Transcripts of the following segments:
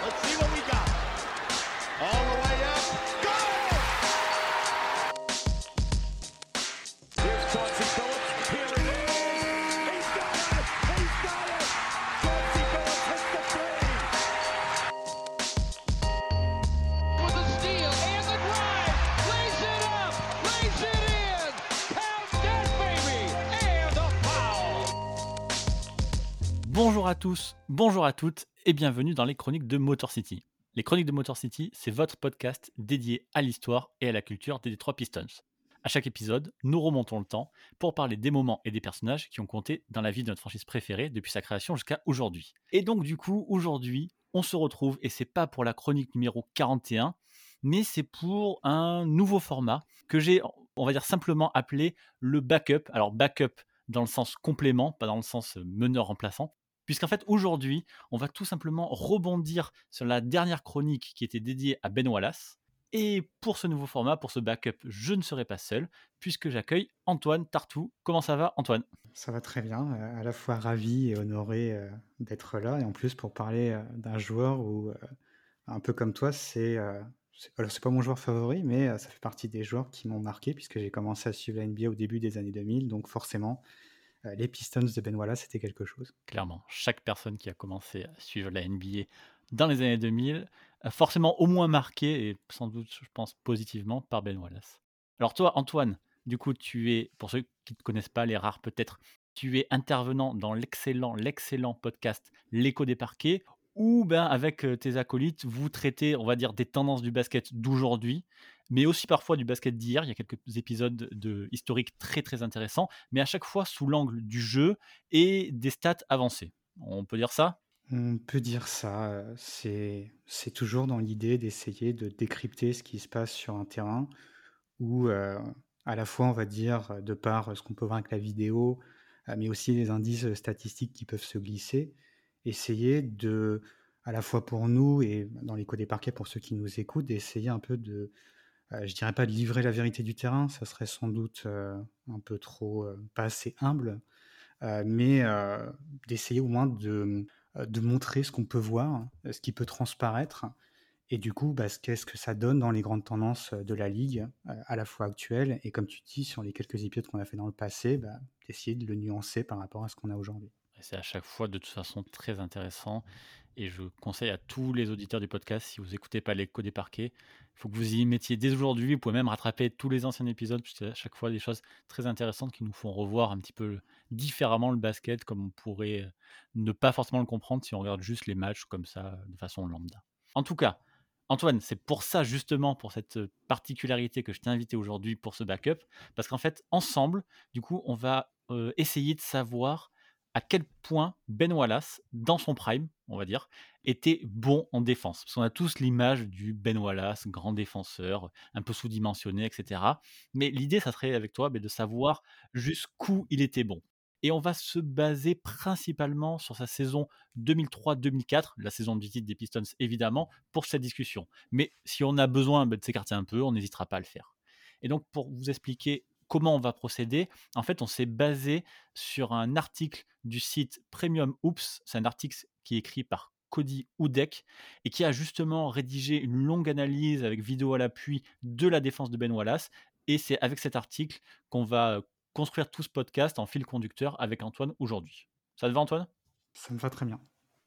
Let's see what tous, bonjour à toutes et bienvenue dans les chroniques de Motor City. Les chroniques de Motor City, c'est votre podcast dédié à l'histoire et à la culture des Detroit Pistons. À chaque épisode, nous remontons le temps pour parler des moments et des personnages qui ont compté dans la vie de notre franchise préférée depuis sa création jusqu'à aujourd'hui. Et donc du coup, aujourd'hui, on se retrouve et c'est pas pour la chronique numéro 41, mais c'est pour un nouveau format que j'ai, on va dire simplement appelé le backup. Alors backup dans le sens complément, pas dans le sens meneur remplaçant. Puisqu'en fait, aujourd'hui, on va tout simplement rebondir sur la dernière chronique qui était dédiée à Ben Wallace. Et pour ce nouveau format, pour ce backup, je ne serai pas seul, puisque j'accueille Antoine Tartou. Comment ça va, Antoine? Ça va très bien, euh, à la fois ravi et honoré euh, d'être là, et en plus pour parler euh, d'un joueur où, un peu comme toi, c'est, alors, c'est pas mon joueur favori, mais ça fait partie des joueurs qui m'ont marqué puisque j'ai commencé à suivre la NBA au début des années 2000, donc forcément, les Pistons de Ben Wallace, c'était quelque chose. Clairement, chaque personne qui a commencé à suivre la NBA dans les années 2000 a forcément au moins marqué, et sans doute, je pense, positivement, par Ben Wallace. Alors toi, Antoine, du coup, tu es, pour ceux qui ne te connaissent pas, les rares peut-être, tu es intervenant dans l'excellent, l'excellent podcast L'écho des parquets, où ben, avec euh, tes acolytes, vous traitez, on va dire, des tendances du basket d'aujourd'hui, mais aussi parfois du basket d'hier. Il y a quelques épisodes de historiques très très intéressants, mais à chaque fois sous l'angle du jeu et des stats avancées. On peut dire ça? On peut dire ça, euh, c'est, toujours dans l'idée d'essayer de décrypter ce qui se passe sur un terrain où, euh, à la fois, on va dire, de par ce qu'on peut voir avec la vidéo, euh, mais aussi les indices statistiques qui peuvent se glisser, essayer de, à la fois pour nous et dans l'écho des parquets pour ceux qui nous écoutent, d'essayer un peu de, je dirais pas de livrer la vérité du terrain, ça serait sans doute euh, un peu trop, euh, pas assez humble, euh, mais euh, d'essayer au moins de, euh, de montrer ce qu'on peut voir, euh, ce qui peut transparaître, et du coup, bah, ce qu'est-ce que ça donne dans les grandes tendances euh, de la ligue, euh, à la fois actuelle, et comme tu dis, sur les quelques épisodes qu'on a fait dans le passé, bah, d'essayer de le nuancer par rapport à ce qu'on a aujourd'hui. C'est à chaque fois de toute façon très intéressant. Et je conseille à tous les auditeurs du podcast, si vous n'écoutez pas l'écho des parquets, il faut que vous y mettiez dès aujourd'hui. Vous pouvez même rattraper tous les anciens épisodes, puisque à chaque fois des choses très intéressantes qui nous font revoir un petit peu différemment le basket, comme on pourrait euh, ne pas forcément le comprendre si on regarde juste les matchs comme ça, de façon lambda. En tout cas, Antoine, c'est pour ça justement, pour cette particularité que je t'ai invité aujourd'hui pour ce backup, parce qu'en fait, ensemble, du coup, on va euh, essayer de savoir à quel point Ben Wallace, dans son prime, on va dire, était bon en défense. Parce qu'on a tous l'image du Ben Wallace, grand défenseur, un peu sous-dimensionné, etc. Mais l'idée, ça serait avec toi ben, de savoir jusqu'où il était bon. Et on va se baser principalement sur sa saison 2003-2004, la saison du titre des Pistons évidemment, pour cette discussion. Mais si on a besoin ben, de s'écarter un peu, on n'hésitera pas à le faire. Et donc pour vous expliquer comment on va procéder, en fait on s'est basé sur un article du site Premium Oops, c'est un article qui est écrit par Cody Oudek et qui a justement rédigé une longue analyse avec vidéo à l'appui de la défense de Ben Wallace. Et c'est avec cet article qu'on va euh, construire tout ce podcast en fil conducteur avec Antoine aujourd'hui. Ça te va Antoine? Ça me va très bien.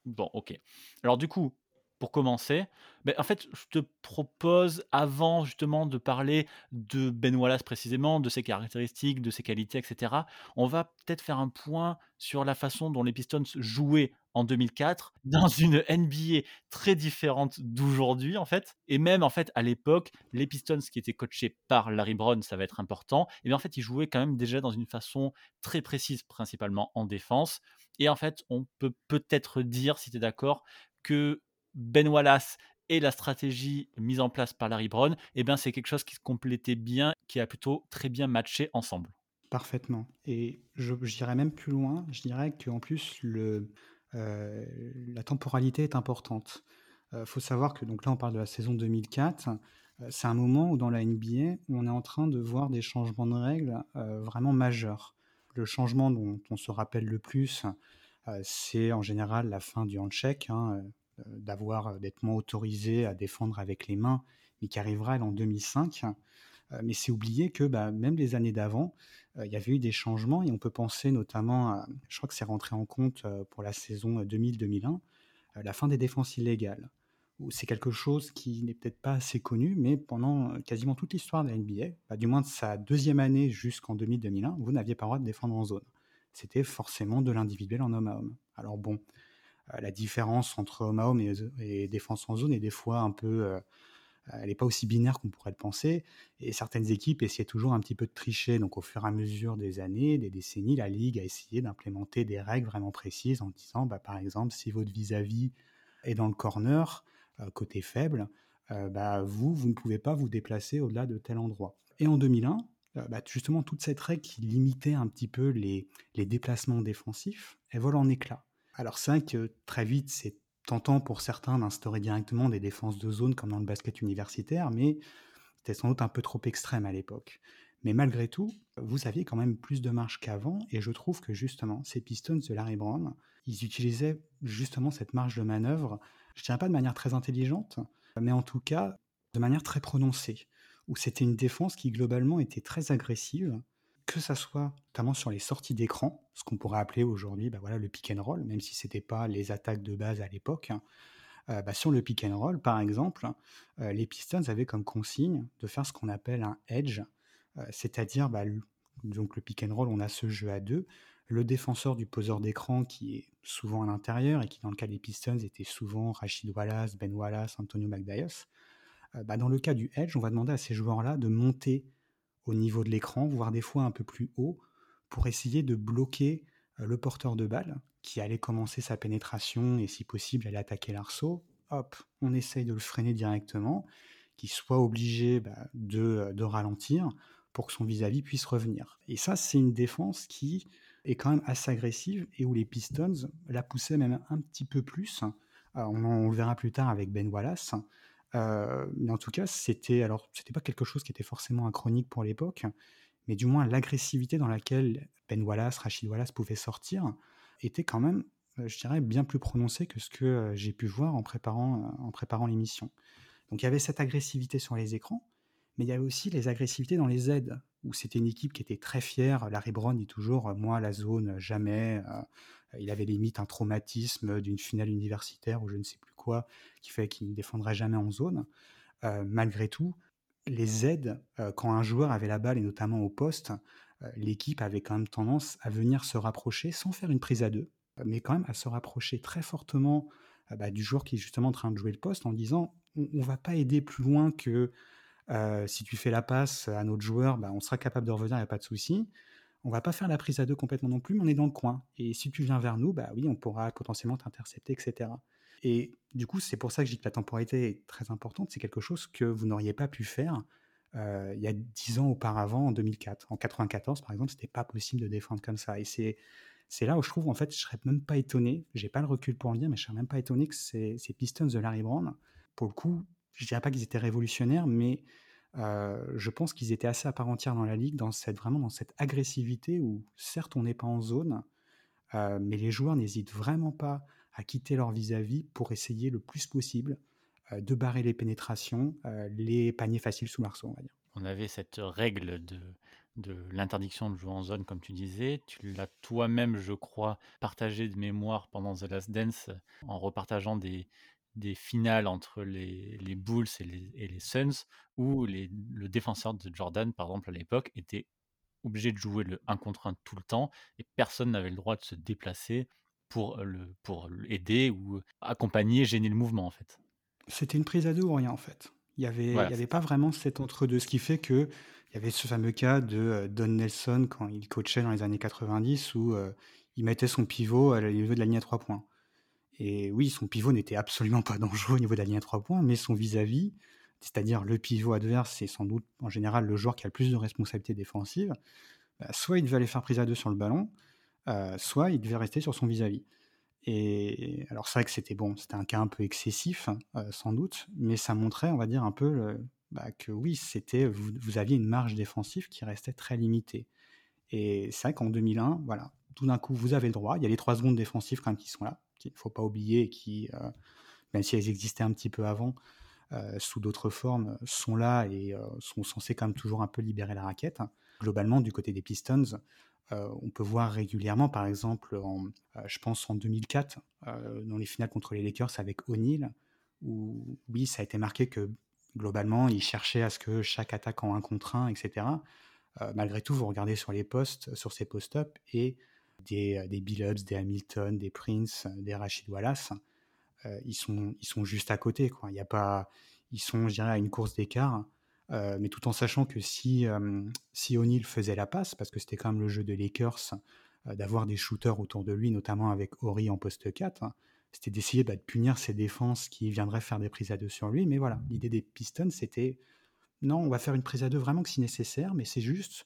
Bon, ok. Alors du coup, pour commencer, ben, en fait, je te propose, avant justement de parler de Ben Wallace précisément, de ses caractéristiques, de ses qualités, etc., on va peut-être faire un point sur la façon dont les Pistons jouaient en 2004 dans une NBA très différente d'aujourd'hui en fait. Et même en fait à l'époque les Pistons qui étaient coachés par Larry Brown ça va être important. Et bien en fait ils jouaient quand même déjà dans une façon très précise principalement en défense. Et en fait on peut peut-être dire si tu es d'accord que Ben Wallace et la stratégie mise en place par Larry Brown, eh ben c'est quelque chose qui se complétait bien, qui a plutôt très bien matché ensemble. Parfaitement. Et je, dirais même plus loin, je dirais qu'en plus, le, euh, la temporalité est importante. Il faut savoir que, donc là, on parle de la saison 2004. euh, c'est un moment où, dans la NBA, on est en train de voir des changements de règles euh, vraiment majeurs. Le changement dont on se rappelle le plus, euh, c'est en général la fin du handshake, hein, d'avoir d'être moins autorisé à défendre avec les mains, mais qui arrivera en 2005. mais c'est oublié que bah, même les années d'avant, il y avait eu des changements et on peut penser notamment à, je crois que c'est rentré en compte pour la saison 2000-2001, la fin des défenses illégales c'est quelque chose qui n'est peut-être pas assez connu, mais pendant quasiment toute l'histoire de la NBA, du moins de sa deuxième année jusqu'en 2000-2001, vous n'aviez pas le droit de défendre en zone. C'était forcément de l'individuel en homme à homme. Alors bon, la différence entre à homme et, défense en zone est des fois un peu elle n'est pas aussi binaire qu'on pourrait le penser. Et certaines équipes essayaient toujours un petit peu de tricher. Donc, au fur et à mesure des années, des décennies, la Ligue a essayé d'implémenter des règles vraiment précises en disant, bah, par exemple, si votre vis-à-vis est dans le corner, euh, côté faible, euh, bah, vous, vous ne pouvez pas vous déplacer au-delà de tel endroit. Et en 2001, euh, bah, justement, toute cette règle qui limitait un petit peu les, les déplacements défensifs, elle vole en éclats. Alors, c'est vrai que très vite, c'est tentant pour certains d'instaurer directement des défenses de zone comme dans le basket universitaire, mais c'était sans doute un peu trop extrême à l'époque. Mais malgré tout, vous aviez quand même plus de marge qu'avant, et je trouve que justement, ces Pistons de Larry Brown, ils utilisaient justement cette marge de manœuvre, je dirais pas de manière très intelligente, mais en tout cas de manière très prononcée, où c'était une défense qui globalement était très agressive, que ça soit notamment sur les sorties d'écran, ce qu'on pourrait appeler aujourd'hui bah voilà, le pick and roll, même si ce n'était pas les attaques de base à l'époque. Hein. Euh, bah sur le pick and roll, par exemple, euh, les Pistons avaient comme consigne de faire ce qu'on appelle un edge, euh, c'est-à-dire bah, donc le pick and roll, on a ce jeu à deux, le défenseur du poseur d'écran qui est souvent à l'intérieur et qui dans le cas des Pistons était souvent Rachid Wallace, Ben Wallace, Antonio McDyess. Bah dans le cas du edge, on va demander à ces joueurs-là de monter au niveau de l'écran, voire des fois un peu plus haut, pour essayer de bloquer euh, le porteur de balle qui allait commencer sa pénétration et si possible aller attaquer l'arceau. Hop, on essaye de le freiner directement, qu'il soit obligé bah, de, de, ralentir pour que son vis-à-vis puisse revenir. Et ça, c'est une défense qui est quand même assez agressive et où les Pistons la poussaient même un petit peu plus. on, on, le verra plus tard avec Ben Wallace, mais en tout cas, c'était alors c'était pas quelque chose qui était forcément chronique pour l'époque, mais du moins l'agressivité dans laquelle Ben Wallace, Rachid Wallace pouvaient sortir était quand même, je dirais, bien plus prononcée que ce que j'ai pu voir en préparant, en préparant l'émission. Donc il y avait cette agressivité sur les écrans, mais il y avait aussi les agressivités dans les aides, où c'était une équipe qui était très fière. Larry Brown dit toujours, moi la zone, jamais. il avait limite un traumatisme d'une finale universitaire ou je ne sais plus quoi qui fait qu'il ne défendrait jamais en zone. Euh, malgré tout, les aides, euh, quand un joueur avait la balle, et notamment au poste, euh, l'équipe avait quand même tendance à venir se rapprocher sans faire une prise à deux, mais quand même à se rapprocher très fortement bah, du joueur qui est justement en train de jouer le poste en disant on, ne va pas aider plus loin que si tu fais la passe à notre joueur, bah, on sera capable de revenir, il n'y a pas de souci. On va pas faire la prise à deux complètement non plus, mais on est dans le coin. Et si tu viens vers nous, bah oui, on pourra potentiellement t'intercepter, etc. Et du coup, c'est pour ça que je dis que la temporalité est très importante. C'est quelque chose que vous n'auriez pas pu faire euh, il y a dix ans auparavant, en 2004. En 94, par exemple, c'était pas possible de défendre comme ça. Et c'est c'est là où je trouve, en fait, je serais même pas étonné, j'ai pas le recul pour le dire, mais je serais même pas étonné que ces, Pistons de Larry Brown, pour le coup, je dirais pas qu'ils étaient révolutionnaires, mais euh, je pense qu'ils étaient assez à part entière dans la ligue, dans cette, vraiment dans cette agressivité où, certes, on n'est pas en zone, euh, mais les joueurs n'hésitent vraiment pas à quitter leur vis-à-vis pour essayer le plus possible euh, de barrer les pénétrations, euh, les paniers faciles sous l'arceau, on va dire. On avait cette règle de, de l'interdiction de jouer en zone, comme tu disais. Tu l'as toi-même, je crois, partagé de mémoire pendant The Last Dance en repartageant des, des finales entre les, les Bulls et les, Suns, où les, le défenseur de Jordan, par exemple, à l'époque, était obligé de jouer le 1 contre 1 tout le temps et personne n'avait le droit de se déplacer pour, le, pour aider ou accompagner, gêner le mouvement en fait. C'était une prise à deux ou rien en fait. Il n'y avait, il y avait pas vraiment cet entre-deux, ce qui fait que il y avait ce fameux cas de Don Nelson quand il coachait dans les années 90 où il mettait son pivot au niveau de la ligne à trois points. Et oui, son pivot n'était absolument pas dangereux au niveau de la ligne à trois points, mais son vis-à-vis, cest à dire le pivot adverse, c'est sans doute en général le joueur qui a le plus de responsabilités défensives, bah, soit il devait aller faire prise à deux sur le ballon, euh, soit il devait rester sur son vis-à-vis. Et alors c'est vrai que c'était bon, c'était un cas un peu excessif, euh, sans doute, mais ça montrait, on va dire, un peu bah, que oui, c'était vous, aviez une marge défensive qui restait très limitée. Et c'est vrai qu'en 2001, voilà, tout d'un coup, vous avez le droit. Il y a les trois secondes défensives quand même qui sont là, qu'il ne faut pas oublier, qui, euh, même si elles existaient un petit peu avant, sous d'autres formes, sont là et sont censées quand même toujours un peu libérer la raquette. Globalement, du côté des Pistons, on peut voir régulièrement, par exemple, en, je pense en 2004, dans les finales contre les Lakers avec O'Neal, où oui, ça a été marqué que globalement, ils cherchaient à ce que chaque attaque en un contre un, etc. malgré tout, vous regardez sur les postes, sur ces post-up, et des, Billups, des Hamilton, des Prince, des Rachid Wallace, euh, ils, sont, ils sont juste à côté. Quoi. Il y a pas, ils sont, je dirais, à une course d'écart. Euh, mais tout en sachant que si, si O'Neill faisait la passe, parce que c'était quand même le jeu des Lakers, d'avoir des shooters autour de lui, notamment avec Ori en poste 4, c'était d'essayer bah, de punir ses défenses qui viendraient faire des prises à deux sur lui. Mais voilà, l'idée des Pistons, c'était non, on va faire une prise à deux vraiment que si nécessaire, mais c'est juste,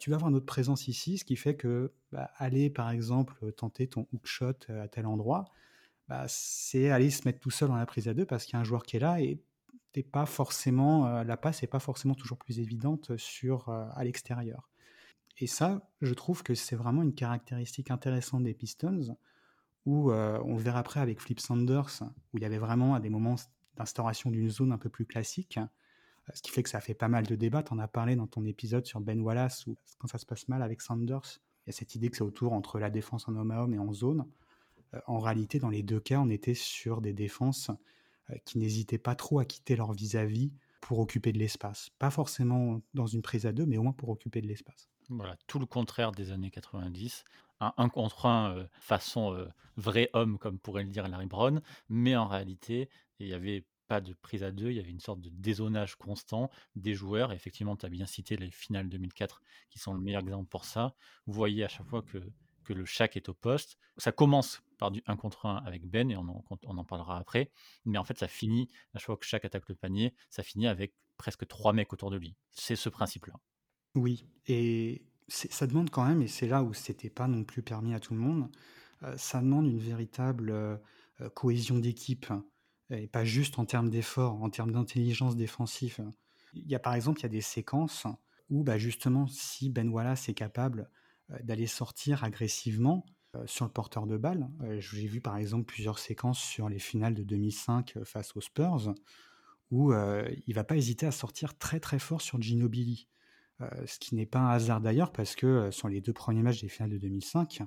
tu vas avoir notre présence ici, ce qui fait que bah, aller, par exemple, tenter ton hook shot à tel endroit, bah, c'est aller se mettre tout seul dans la prise à deux parce qu'il y a un joueur qui est là et t'es pas forcément, euh, la passe n'est pas forcément toujours plus évidente sur, euh, à l'extérieur. Et ça, je trouve que c'est vraiment une caractéristique intéressante des Pistons, où euh, on le verra après avec Flip Sanders, où il y avait vraiment à des moments d'instauration d'une zone un peu plus classique, ce qui fait que ça fait pas mal de débats. Tu en as parlé dans ton épisode sur Ben Wallace, où quand ça se passe mal avec Sanders, il y a cette idée que c'est autour entre la défense en homme à homme et en zone. Euh, en réalité, dans les deux cas, on était sur des défenses euh, qui n'hésitaient pas trop à quitter leur vis-à-vis pour occuper de l'espace. Pas forcément dans une prise à deux, mais au moins pour occuper de l'espace. Voilà, tout le contraire des années 90. Un, contre un euh, façon vrai homme, comme pourrait le dire Larry Brown, mais en réalité, il n'y avait pas de prise à deux, il y avait une sorte de dézonage constant des joueurs. effectivement, tu as bien cité les finales 2004 qui sont le meilleur exemple pour ça. Vous voyez à chaque fois que que le Shaq est au poste. Ça commence par du 1 contre 1 avec Ben, et on en, parlera après. Mais en fait, ça finit, à chaque fois que Shaq attaque le panier, ça finit avec presque trois mecs autour de lui. C'est ce principe-là. Oui, et ça demande quand même, et c'est là où c'était pas non plus permis à tout le monde, euh, ça demande une véritable euh, euh, cohésion d'équipe, et pas juste en termes d'effort, en termes d'intelligence défensive. Il y a par exemple, il y a des séquences où bah, justement, si Ben Wallace est capable d'aller sortir agressivement euh, sur le porteur de balle. Euh, j'ai vu par exemple plusieurs séquences sur les finales de 2005 face aux Spurs où il va pas hésiter à sortir très très fort sur Ginobili. ce qui n'est pas un hasard d'ailleurs parce que sur les deux premiers matchs des finales de 2005,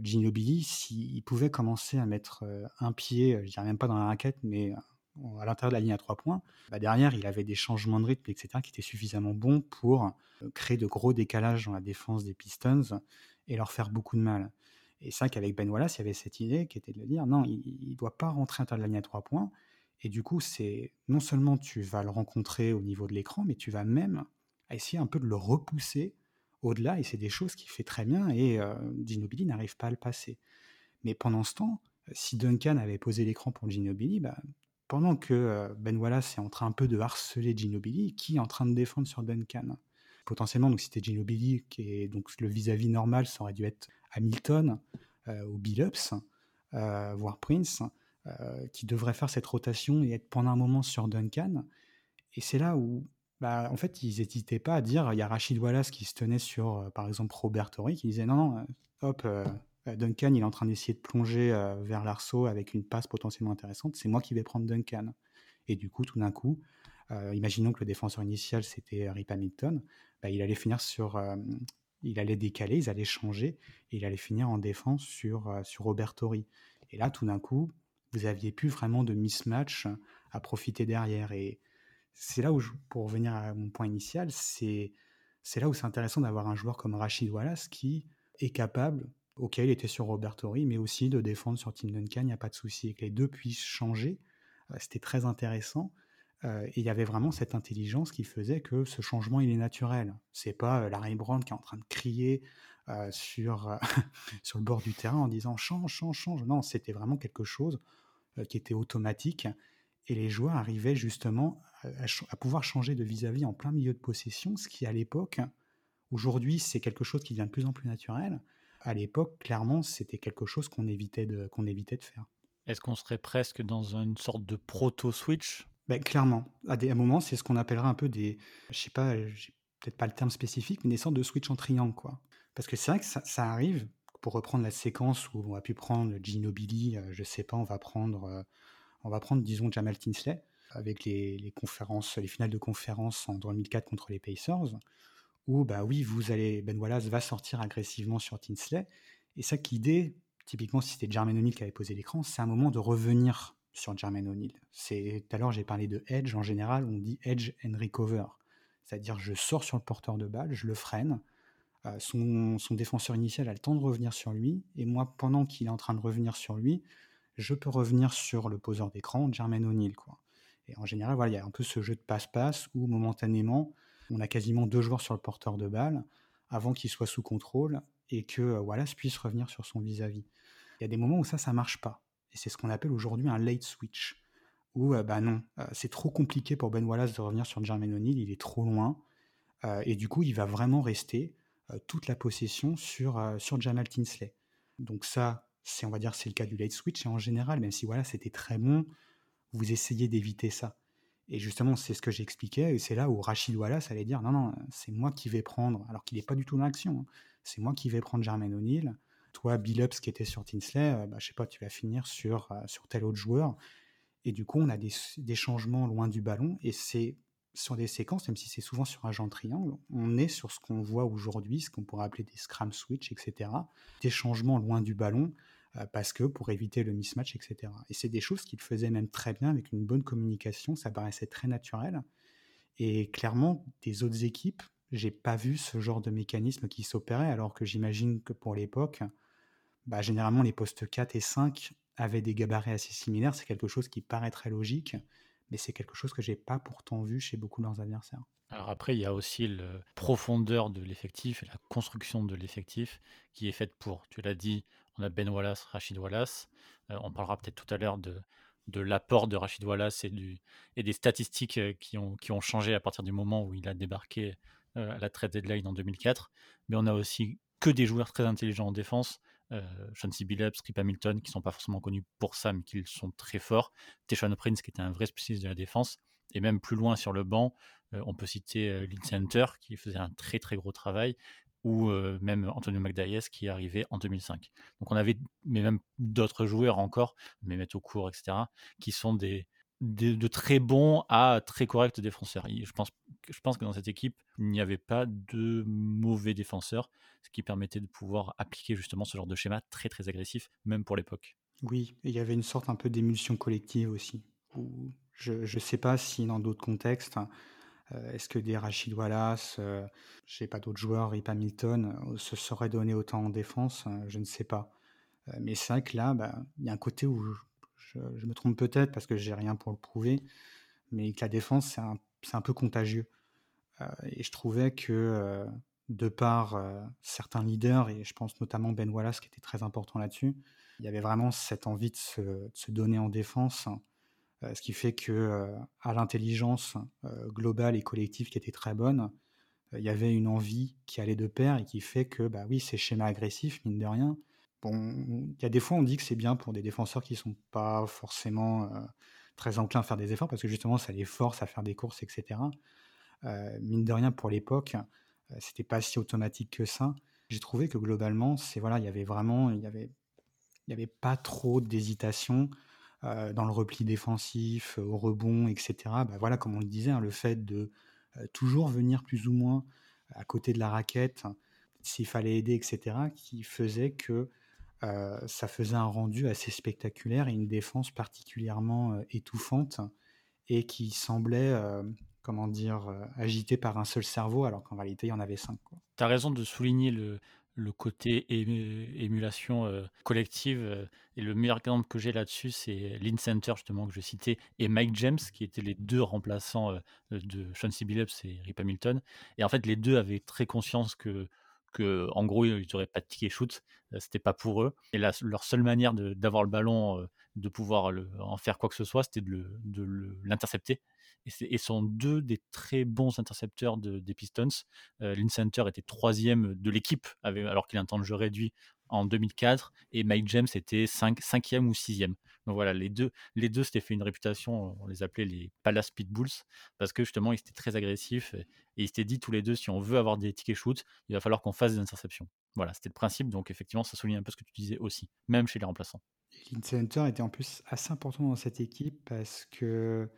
Ginobili, s'il pouvait commencer à mettre un pied, je dirais même pas dans la raquette, mais à l'intérieur de la ligne à trois points, bah, derrière, il avait des changements de rythme, etc., qui étaient suffisamment bons pour euh, créer de gros décalages dans la défense des Pistons et leur faire beaucoup de mal. Et vrai qu'avec Ben Wallace, il y avait cette idée qui était de le dire non, il ne doit pas rentrer à l'intérieur de la ligne à trois points. Et du coup, c'est non seulement tu vas le rencontrer au niveau de l'écran, mais tu vas même essayer un peu de le repousser au-delà. Et c'est des choses qu'il fait très bien. Et euh, Ginobili n'arrive pas à le passer. Mais pendant ce temps, si Duncan avait posé l'écran pour Ginobili, bah, pendant que Ben Wallace est en train un peu de harceler Ginobili, qui est en train de défendre sur Duncan Potentiellement, donc c'était Ginobili, qui est donc le vis-à-vis normal, ça aurait dû être Hamilton ou Billups, voire Prince, qui devrait faire cette rotation et être pendant un moment sur Duncan. Et c'est là où, bah, en fait, ils n'hésitaient pas à dire, il y a Rachid Wallace qui se tenait sur, par exemple, Robert Torrey, qui disait non, non, hop, euh, Duncan, il est en train d'essayer de plonger euh, vers l'arceau avec une passe potentiellement intéressante. C'est moi qui vais prendre Duncan. Et du coup, tout d'un coup, euh, imaginons que le défenseur initial c'était Rip Hamilton, bah, il allait finir sur, il allait décaler, ils allaient changer et il allait finir en défense sur sur Robert Torrey. Et là, tout d'un coup, vous aviez plus vraiment de mismatch à profiter derrière. Et c'est là où, pour revenir à mon point initial, c'est c'est là où c'est intéressant d'avoir un joueur comme Rachid Wallace qui est capable Ok, il était sur Robert Torrey, mais aussi de défendre sur Tim Duncan, il n'y a pas de souci. Que les deux puissent changer, euh, c'était très intéressant. Euh, et il y avait vraiment cette intelligence qui faisait que ce changement, il est naturel. C'est pas euh, Larry Brown qui est en train de crier sur, sur le bord du terrain en disant change, change, change. Non, c'était vraiment quelque chose qui était automatique. Et les joueurs arrivaient justement à, pouvoir changer de vis-à-vis -vis en plein milieu de possession, ce qui à l'époque, aujourd'hui, c'est quelque chose qui devient de plus en plus naturel à l'époque, clairement, c'était quelque chose qu'on évitait, de, qu'on évitait de faire. Est-ce qu'on serait presque dans une sorte de proto-switch? Ben, Clairement. À des moments, c'est ce qu'on appellera un peu des. Je sais pas, j'ai peut-être pas le terme spécifique, mais des sortes de switch en triangle, quoi. Parce que c'est vrai que ça, arrive, pour reprendre la séquence où on a pu prendre Ginobili, euh, je sais pas, on va prendre. Euh, On va prendre, disons, Jamal Tinsley, avec les, les conférences, les finales de conférence en 2004 contre les Pacers, où, bah oui, vous allez, Ben Wallace va sortir agressivement sur Tinsley. Et ça, l'idée, typiquement, si c'était Jermaine O'Neal qui avait posé l'écran, c'est un moment de revenir sur Jermaine O'Neal. C'est, tout à l'heure, j'ai parlé de edge. En général, on dit edge and recover. C'est-à-dire, je sors sur le porteur de balle, je le freine. Euh, son, défenseur initial a le temps de revenir sur lui. Et moi, pendant qu'il est en train de revenir sur lui, je peux revenir sur le poseur d'écran, Jermaine. Quoi. Et en général, voilà, il y a un peu ce jeu de passe-passe où momentanément, on a quasiment deux joueurs sur le porteur de balle avant qu'il soit sous contrôle et que euh, Wallace puisse revenir sur son vis-à-vis. Il y a des moments où ça, ça marche pas. Et c'est ce qu'on appelle aujourd'hui un late switch. Où, euh, bah non, euh, c'est trop compliqué pour Ben Wallace de revenir sur Jermaine O'Neal, il est trop loin. et du coup, il va vraiment rester toute la possession sur, sur Jamal Tinsley. Donc ça, c'est on va dire c'est le cas du late switch. Et en général, même si voilà, c'était très bon, vous essayez d'éviter ça. Et justement, c'est ce que j'expliquais, et c'est là où Rachid Wallace allait dire non, non, c'est moi qui vais prendre, alors qu'il n'est pas du tout dans l'action, hein. c'est moi qui vais prendre Jermaine O'Neill. Toi, Billups qui était sur Tinsley, euh, bah, je sais pas, tu vas finir sur, euh, sur tel autre joueur. Et du coup, on a des, des changements loin du ballon, et c'est sur des séquences, même si c'est souvent sur un genre triangle, on est sur ce qu'on voit aujourd'hui, ce qu'on pourrait appeler des scram switch, etc. Des changements loin du ballon, parce que pour éviter le mismatch, etc. Et c'est des choses qu'il faisait même très bien avec une bonne communication, ça paraissait très naturel. Et clairement, des autres équipes, j'ai pas vu ce genre de mécanisme qui s'opérait, alors que j'imagine que pour l'époque, bah, généralement les postes 4 et 5 avaient des gabarits assez similaires. C'est quelque chose qui paraît très logique, mais c'est quelque chose que j'ai pas pourtant vu chez beaucoup de leurs adversaires. Alors après, il y a aussi la profondeur de l'effectif et la construction de l'effectif qui est faite pour, tu l'as dit, on a Ben Wallace, Rachid Wallace. Euh, on parlera peut-être tout à l'heure de, de l'apport de Rachid Wallace et, des statistiques euh, qui ont, qui ont changé à partir du moment où il a débarqué euh, à la trade deadline en 2004. Mais on a aussi que des joueurs très intelligents en défense. Euh, Chauncey Billups, Rip Hamilton, qui sont pas forcément connus pour ça, mais qui sont très forts. Teshon Prince, qui était un vrai spécialiste de la défense. Et même plus loin sur le banc, on peut citer Lynn Center, qui faisait un très très gros travail ou même Antonio Magdaïs qui est arrivé en 2005. Donc on avait, mais même d'autres joueurs encore, Mehmet Okur, etc., qui sont des, de très bons à très corrects défenseurs. Je pense, je pense que dans cette équipe, il n'y avait pas de mauvais défenseurs, ce qui permettait de pouvoir appliquer justement ce genre de schéma très très agressif, même pour l'époque. Oui, il y avait une sorte un peu d'émulsion collective aussi. je ne sais pas si dans d'autres contextes, est-ce que des Rachid Wallace, euh, je sais pas d'autres joueurs, Rip Hamilton, euh, se seraient donné autant en défense Je ne sais pas. mais c'est vrai que là, bah, il y a un côté où je, me trompe peut-être parce que j'ai rien pour le prouver, mais que la défense, c'est un, peu contagieux. et je trouvais que de par certains leaders, et je pense notamment Ben Wallace qui était très important là-dessus, il y avait vraiment cette envie de se, donner en défense euh, ce qui fait que euh, à l'intelligence euh, globale et collective qui était très bonne, il y avait une envie qui allait de pair et qui fait que, bah oui, ces schémas agressifs, mine de rien, bon, il y a des fois on dit que c'est bien pour des défenseurs qui sont pas forcément très enclins à faire des efforts parce que justement ça les force à faire des courses, etc. mine de rien, pour l'époque, c'était pas si automatique que ça. J'ai trouvé que globalement, c'est voilà, il y avait vraiment, il y avait, il y avait pas trop d'hésitation. Euh, dans le repli défensif, euh, au rebond, etc. Bah, voilà, comme on le disait, hein, le fait de euh, toujours venir plus ou moins à côté de la raquette, s'il fallait aider, etc., qui faisait que ça faisait un rendu assez spectaculaire et une défense particulièrement étouffante et qui semblait, comment dire, agitée par un seul cerveau, alors qu'en réalité, il y en avait cinq. Tu as raison de souligner le, le côté émulation euh, collective. Euh, et le meilleur exemple que j'ai là-dessus, c'est Lynn Center, justement, que je citais, et Mike James, qui étaient les deux remplaçants euh, de Sean C. Billups et Rip Hamilton. Et en fait, les deux avaient très conscience que, que en gros, ils n'auraient pas de ticket shoot. C'était pas pour eux. Et leur seule manière d'avoir le ballon, de pouvoir en faire quoi que ce soit, c'était de l'intercepter et, sont deux des très bons intercepteurs des Pistons. Euh, Lynn Center était troisième de l'équipe alors qu'il a un temps de jeu réduit en 2004 et Mike James était cinq, cinquième ou sixième. Donc voilà, les deux, les deux s'étaient fait une réputation, on les appelait les Palace Pitbulls, parce que justement ils étaient très agressifs et, ils s'étaient dit tous les deux si on veut avoir des tickets shoot, il va falloir qu'on fasse des interceptions. Voilà, c'était le principe, donc effectivement ça souligne un peu ce que tu disais aussi, même chez les remplaçants. Lindsay Hunter était en plus assez important dans cette équipe parce que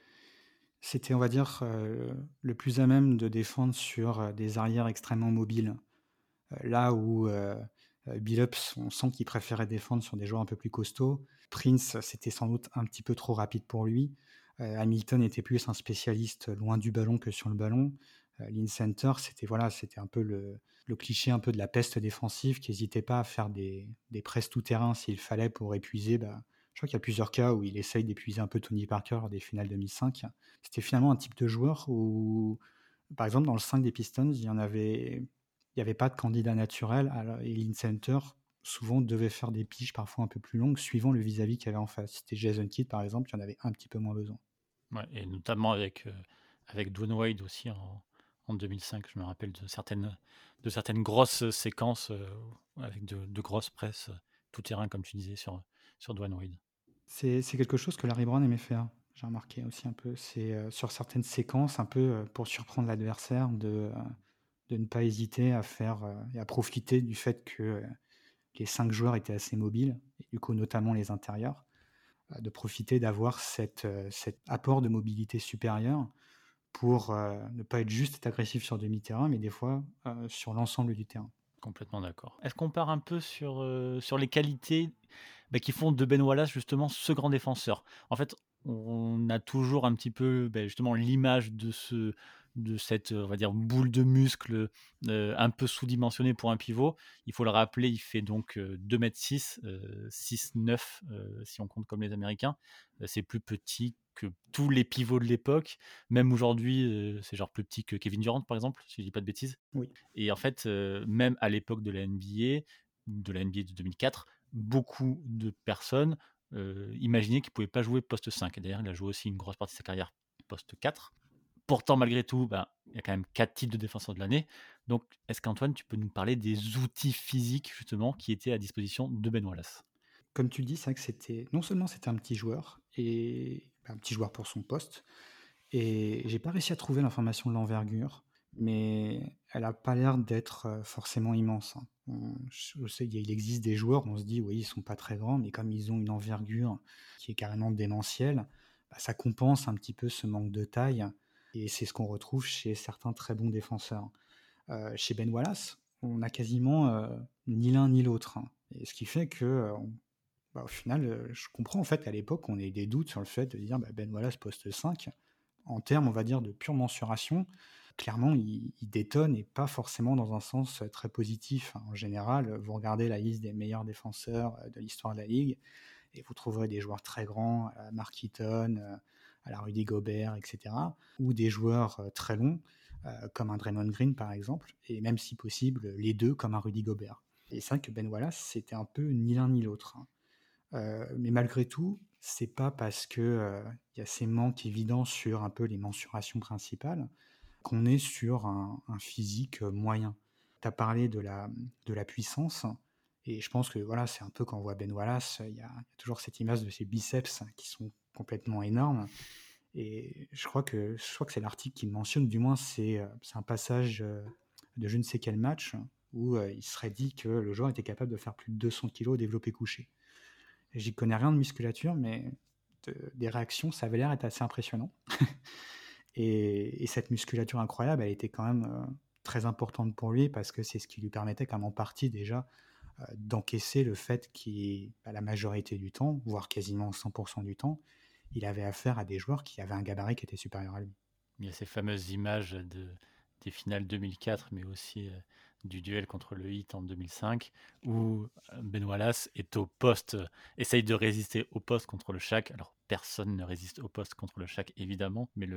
c'était, on va dire, euh, le plus à même de défendre sur euh, des arrières extrêmement mobiles. Euh, là où euh, Billups, on sent qu'il préférait défendre sur des joueurs un peu plus costauds. Prince, c'était sans doute un petit peu trop rapide pour lui. Hamilton était plus un spécialiste loin du ballon que sur le ballon. Euh, Lynn Center, c'était voilà, c'était un peu le, cliché un peu de la peste défensive qui n'hésitait pas à faire des, des presses tout-terrain s'il fallait pour épuiser. Bah, je crois qu'il y a plusieurs cas où il essaye d'épuiser un peu Tony Parker des finales 2005. C'était finalement un type de joueur où, par exemple, dans le 5 des Pistons, il y en avait, il n'y avait pas de candidat naturel. Alors, et Lynn Center, souvent, devait faire des piges parfois un peu plus longues, suivant le vis-à-vis qu'il y avait en face. C'était Jason Kidd, par exemple, qui en avait un petit peu moins besoin. Ouais, et notamment avec, euh, avec Wade aussi en, en 2005. Je me rappelle de certaines, de certaines grosses séquences euh, avec de, grosses presses euh, tout terrain, comme tu disais, sur, sur Dwayne. C'est quelque chose que Larry Brown aimait faire. J'ai remarqué aussi un peu. C'est euh, sur certaines séquences, un peu pour surprendre l'adversaire, de, de ne pas hésiter à faire et à profiter du fait que les cinq joueurs étaient assez mobiles, du coup notamment les intérieurs, de profiter d'avoir cet apport de mobilité supérieure pour euh, ne pas être juste agressif sur demi-terrain, mais des fois euh, sur l'ensemble du terrain. Complètement d'accord. Est-ce qu'on part un peu sur, euh, les qualités bah, qui font de Ben Wallace justement ce grand défenseur? En fait, on a toujours un petit peu bah, justement l'image de ce de cette on va dire boule de muscle euh, un peu sous-dimensionnée pour un pivot. Il faut le rappeler, il fait donc euh, 2m6, euh, 6-9 euh, si on compte comme les Américains. C'est plus petit que tous les pivots de l'époque. Même aujourd'hui, c'est genre plus petit que Kevin Durant par exemple, si je dis pas de bêtises. Oui. Et en fait, même à l'époque de la NBA, de la NBA de 2004, beaucoup de personnes imaginaient qu'il ne pouvait pas jouer poste 5. Et D'ailleurs, il a joué aussi une grosse partie de sa carrière poste 4. Pourtant, malgré tout, ben, il y a quand même 4 titres de défenseur de l'année. Donc, est-ce qu'Antoine, tu peux nous parler des outils physiques justement qui étaient à disposition de Ben Wallace? Comme tu le dis, c'est vrai que c'était non seulement c'était un petit joueur et un petit joueur pour son poste, et j'ai pas réussi à trouver l'information de l'envergure, mais elle a pas l'air d'être euh, forcément immense. hein. Il existe des joueurs, on se dit oui, ils sont pas très grands, mais comme ils ont une envergure qui est carrément démentielle, bah, ça compense un petit peu ce manque de taille, et c'est ce qu'on retrouve chez certains très bons défenseurs. Euh, chez Ben Wallace, on a quasiment euh, ni l'un ni l'autre, hein. ce qui fait que euh, bah, au final, je comprends en fait qu'à l'époque, on ait des doutes sur le fait de dire bah, Ben Wallace poste 5. En termes, on va dire, de pure mensuration, clairement, il, il détonne et pas forcément dans un sens très positif. hein. En général, vous regardez la liste des meilleurs défenseurs de l'histoire de la Ligue et vous trouverez des joueurs très grands, à Mark Eaton, à la Rudy Gobert, etc. Ou des joueurs euh, très longs, euh, comme un Draymond Green par exemple, et même si possible, les deux comme un Rudy Gobert. Et c'est vrai que Ben Wallace, c'était un peu ni l'un ni l'autre. hein. Euh, mais malgré tout, c'est pas parce que euh, y a ces manques évidents sur un peu les mensurations principales qu'on est sur un, physique moyen. Tu as parlé de la, de la puissance, et je pense que voilà, c'est un peu quand on voit Ben Wallace, il y, y a toujours cette image de ses biceps qui sont complètement énormes. Et je crois que, je crois que c'est l'article qui mentionne, du moins c'est euh, un passage euh, de je ne sais quel match où euh, il serait dit que le joueur était capable de faire plus de 200 kg développé couché. J'y connais rien de musculature, mais de- des réactions, ça avait l'air être assez impressionnant. et, et cette musculature incroyable, elle était quand même très importante pour lui parce que c'est ce qui lui permettait, comme en partie déjà, d'encaisser le fait qu'il, bah, la majorité du temps, voire quasiment 100% du temps, il avait affaire à des joueurs qui avaient un gabarit qui était supérieur à lui. Il y a ces fameuses images de, des finales 2004, mais aussi euh, du duel contre le Heat en 2005, où euh, Ben Wallace est au poste, euh, essaye de résister au poste contre le Shaq. Alors, personne ne résiste au poste contre le Shaq, évidemment, mais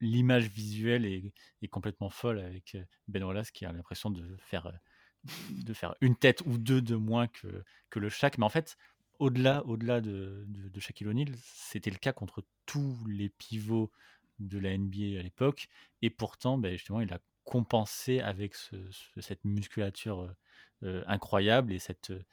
l'image visuelle est, complètement folle avec Ben Wallace qui a l'impression de faire, de faire une tête ou deux de moins que, que le Shaq. Mais en fait, au-delà, au-delà de, Shaquille O'Neal, c'était le cas contre tous les pivots de la NBA à l'époque. Et pourtant, ben, justement, il a compensé avec ce- ce- cette musculature euh, euh, incroyable et cette, euh,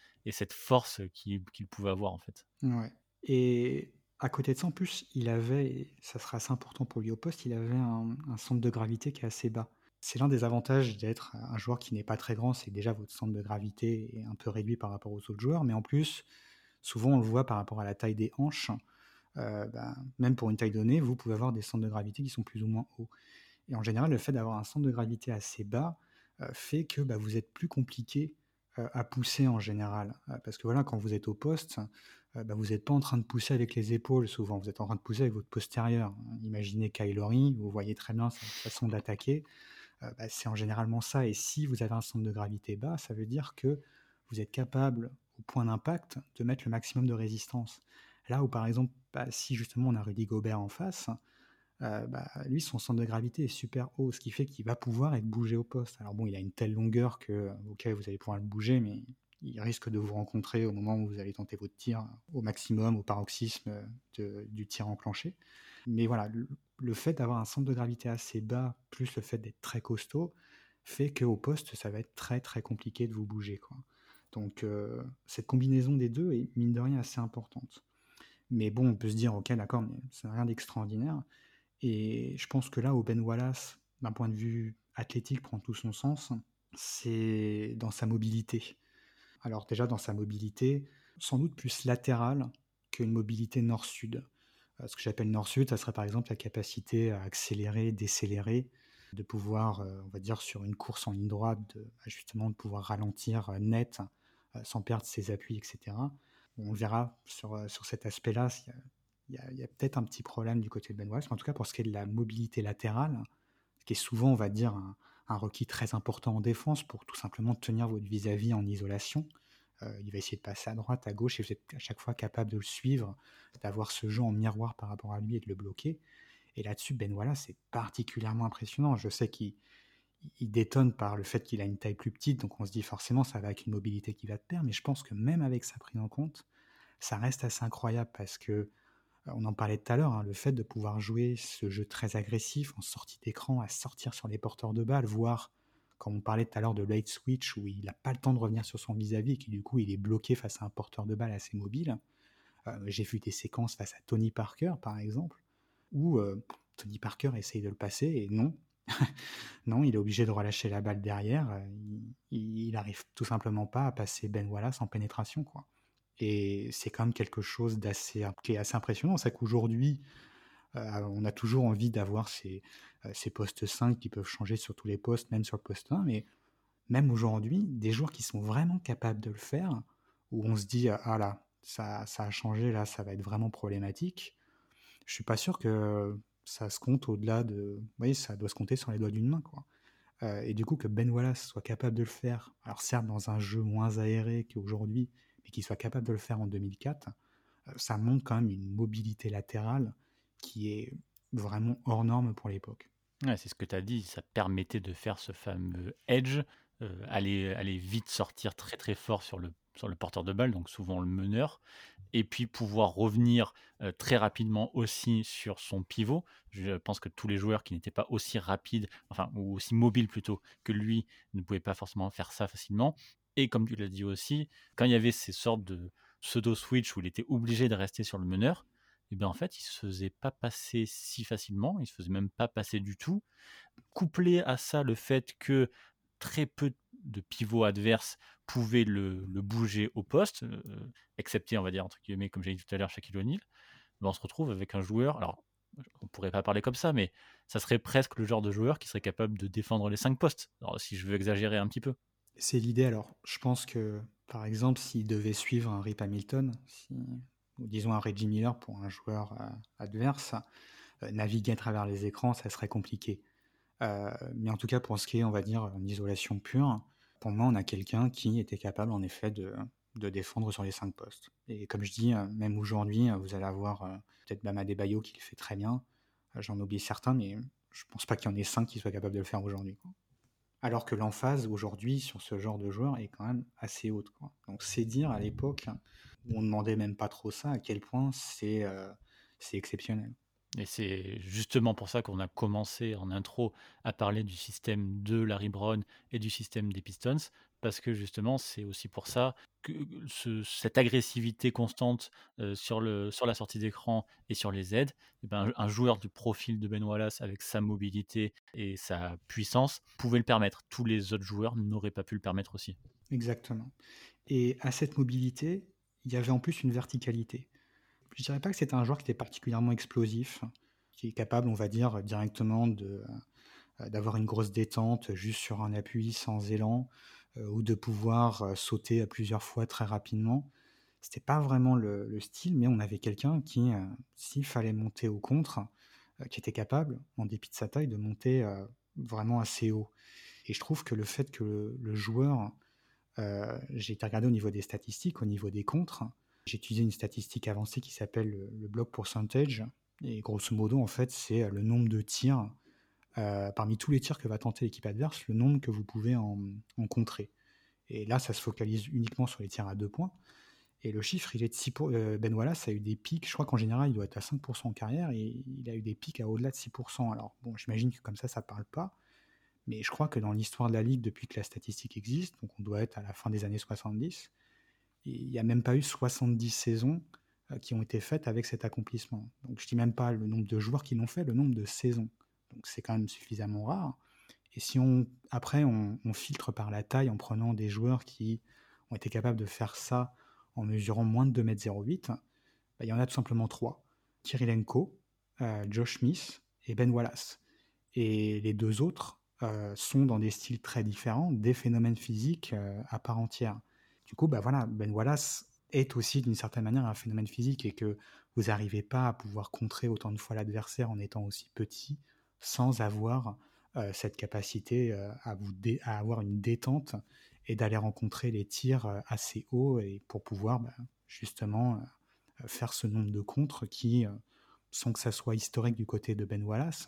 force qu'il pouvait avoir, en fait. Ouais. Et à côté de ça, en plus, il avait, et ça sera assez important pour lui au poste, il avait un, un centre de gravité qui est assez bas. C'est l'un des avantages d'être un joueur qui n'est pas très grand, c'est déjà votre centre de gravité est un peu réduit par rapport aux autres joueurs, mais en plus, souvent on le voit par rapport à la taille des hanches. euh, bah, même pour une taille donnée, vous pouvez avoir des centres de gravité qui sont plus ou moins hauts. Et en général, le fait d'avoir un centre de gravité assez bas euh, fait que bah, vous êtes plus compliqué euh, à pousser en général. Parce que voilà, quand vous êtes au poste, bah, vous n'êtes pas en train de pousser avec les épaules souvent, vous êtes en train de pousser avec votre postérieur. Imaginez Kylori, vous voyez très bien sa façon d'attaquer. C'est en généralement ça. Et si vous avez un centre de gravité bas, ça veut dire que vous êtes capable, point d'impact, de mettre le maximum de résistance. Là où, par exemple, bah, si justement on a Rudy Gobert en face, euh, bah, lui, son centre de gravité est super haut, ce qui fait qu'il va pouvoir être bougé au poste. Alors bon, il a une telle longueur que, ok, vous allez pouvoir le bouger, mais il risque de vous rencontrer au moment où vous allez tenter votre tir au maximum, au paroxysme de- du tir enclenché. Mais voilà, le, le fait d'avoir un centre de gravité assez bas, plus le fait d'être très costaud, fait qu'au poste, ça va être très très compliqué de vous bouger. Quoi. Donc euh, cette combinaison des deux est mine de rien assez importante. Mais bon, on peut se dire, ok, d'accord, mais c'est rien d'extraordinaire. Et je pense que là, où Ben Wallace, d'un point de vue athlétique, prend tout son sens, c'est dans sa mobilité. Alors déjà, dans sa mobilité, sans doute plus latérale qu'une mobilité nord-sud. Euh, Ce que j'appelle nord-sud, ça serait par exemple la capacité à accélérer, décélérer, de pouvoir, euh, on va dire, sur une course en ligne droite, de, bah, justement, de pouvoir ralentir net sans perdre ses appuis, etc. On verra sur, euh, sur cet aspect-là a il y a, y a peut-être un petit problème du côté de Ben mais en tout cas pour ce qui est de la mobilité latérale, qui est souvent, on va dire, un, un requis très important en défense pour tout simplement tenir votre vis-à-vis en isolation. Euh, il va essayer de passer à droite, à gauche, et vous êtes à chaque fois capable de le suivre, d'avoir ce jeu en miroir par rapport à lui et de le bloquer. Et là-dessus, Ben Wallace, c'est particulièrement impressionnant. Je sais qu'il il détonne par le fait qu'il a une taille plus petite, donc on se dit forcément ça va avec une mobilité qui va de pair, mais je pense que même avec ça pris en compte, ça reste assez incroyable parce que euh, on en parlait tout à l'heure, hein, le fait de pouvoir jouer ce jeu très agressif en sortie d'écran, à sortir sur les porteurs de balles, voire, comme on parlait tout à l'heure de late switch, où il n'a pas le temps de revenir sur son vis-à-vis et qui du coup il est bloqué face à un porteur de balle assez mobile. Euh, J'ai vu des séquences face à Tony Parker, par exemple, où euh, Tony Parker essaye de le passer et non. non, il est obligé de relâcher la balle derrière. euh, Il, il arrive tout simplement pas à passer Ben Wallace en pénétration, quoi. Et c'est quand même quelque chose d'assez qui est assez impressionnant. C'est qu'aujourd'hui, euh, on a toujours envie d'avoir ces, euh, ces postes 5 qui peuvent changer sur tous les postes, même sur le poste 1. Mais même aujourd'hui, des joueurs qui sont vraiment capables de le faire, où on se dit, ah là, ça, ça a changé, là, ça va être vraiment problématique. Je suis pas sûr que ça se compte au-delà de. Oui, ça doit se compter sur les doigts d'une main, quoi. Euh, et du coup, que Ben Wallace soit capable de le faire, alors certes dans un jeu moins aéré qu'aujourd'hui, mais qu'il soit capable de le faire en 2004, euh, ça montre quand même une mobilité latérale qui est vraiment hors norme pour l'époque. Ouais, c'est ce que tu as dit, ça permettait de faire ce fameux edge, euh, aller, aller vite sortir très très fort sur le, sur le porteur de balle, donc souvent le meneur, et puis pouvoir revenir euh, très rapidement aussi sur son pivot. Je pense que tous les joueurs qui n'étaient pas aussi rapides, enfin, ou aussi mobiles plutôt que lui, ne pouvaient pas forcément faire ça facilement. Et comme tu l'as dit aussi, quand il y avait ces sortes de pseudo-switch où il était obligé de rester sur le meneur, et bien en fait, il se faisait pas passer si facilement, il se faisait même pas passer du tout. Couplé à ça, le fait que très peu de pivots adverses pouvaient le, bouger au poste, excepté, on va dire, entre guillemets, comme j'ai dit tout à l'heure, Shaquille O'Neal, on se retrouve avec un joueur, alors on pourrait pas parler comme ça, mais ça serait presque le genre de joueur qui serait capable de défendre les cinq postes, alors, si je veux exagérer un petit peu. C'est l'idée. Alors, je pense que, par exemple, s'il devait suivre un Rip Hamilton, ou disons un Reggie Miller pour un joueur euh, adverse, euh, naviguer à travers les écrans, ça serait compliqué. Euh, mais en tout cas, pour ce qui est, on va dire, en isolation pure, pour moi, on a quelqu'un qui était capable, en effet, de, défendre sur les cinq postes. Et comme je dis, euh, même aujourd'hui, euh, vous allez avoir euh, peut-être Bama Debayo qui le fait très bien. J'en oublie certains, mais je pense pas qu'il y en ait cinq qui soient capables de le faire aujourd'hui. Alors que l'emphase aujourd'hui sur ce genre de joueur est quand même assez haute. Donc c'est dire à l'époque on demandait même pas trop ça, à quel point c'est exceptionnel. Et c'est justement pour ça qu'on a commencé en intro à parler du système de Larry Brown et du système des Pistons, parce que justement, c'est aussi pour ça que ce- cette agressivité constante euh, sur, le, sur la sortie d'écran et sur les aides, eh ben, un joueur du profil de Ben Wallace avec sa mobilité et sa puissance pouvait le permettre. Tous les autres joueurs n'auraient pas pu le permettre aussi. Exactement. Et à cette mobilité, il y avait en plus une verticalité. Je dirais pas que c'était un joueur qui était particulièrement explosif, qui est capable, on va dire, directement euh, d'avoir une grosse détente juste sur un appui sans élan, euh, ou de pouvoir euh, sauter à plusieurs fois très rapidement. C'était pas vraiment le, le style, mais on avait quelqu'un qui, s'il fallait monter au contre, qui était capable, en dépit de sa taille, de monter vraiment assez haut. Et je trouve que le fait que le, joueur, j'ai été regardé au niveau des statistiques, au niveau des contres, j'ai utilisé une statistique avancée qui s'appelle le, le block percentage. Et grosso modo, en fait, c'est le nombre de tirs, euh, parmi tous les tirs que va tenter l'équipe adverse, le nombre que vous pouvez en, en contrer. Et là, ça se focalise uniquement sur les tirs à deux points. Et le chiffre, il est de 6 pour... euh, Ben Wallace a eu des pics, je crois qu'en général, il doit être à 5% en carrière, et il a eu des pics à au-delà de 6%. Alors, bon, j'imagine que comme ça, ça parle pas. Mais je crois que dans l'histoire de la Ligue, depuis que la statistique existe, donc on doit être à la fin des années 70, il n'y a même pas eu 70 saisons euh, qui ont été faites avec cet accomplissement. Donc je dis même pas le nombre de joueurs qui l'ont fait, le nombre de saisons. Donc c'est quand même suffisamment rare. Et si on après on, filtre par la taille en prenant des joueurs qui ont été capables de faire ça en mesurant moins de 2m08, bah, il y en a tout simplement trois. Kirilenko, euh, Josh Smith et Ben Wallace. Et les deux autres euh, sont dans des styles très différents, des phénomènes physiques à part entière. Du coup, bah Ben Wallace est aussi d'une certaine manière un phénomène physique et que vous n'arrivez pas à pouvoir contrer autant de fois l'adversaire en étant aussi petit sans avoir euh, cette capacité euh, à, vous à avoir une détente et d'aller rencontrer les tirs euh, assez hauts et pour pouvoir bah, justement faire ce nombre de contres qui, sans que ça soit historique du côté de Ben Wallace,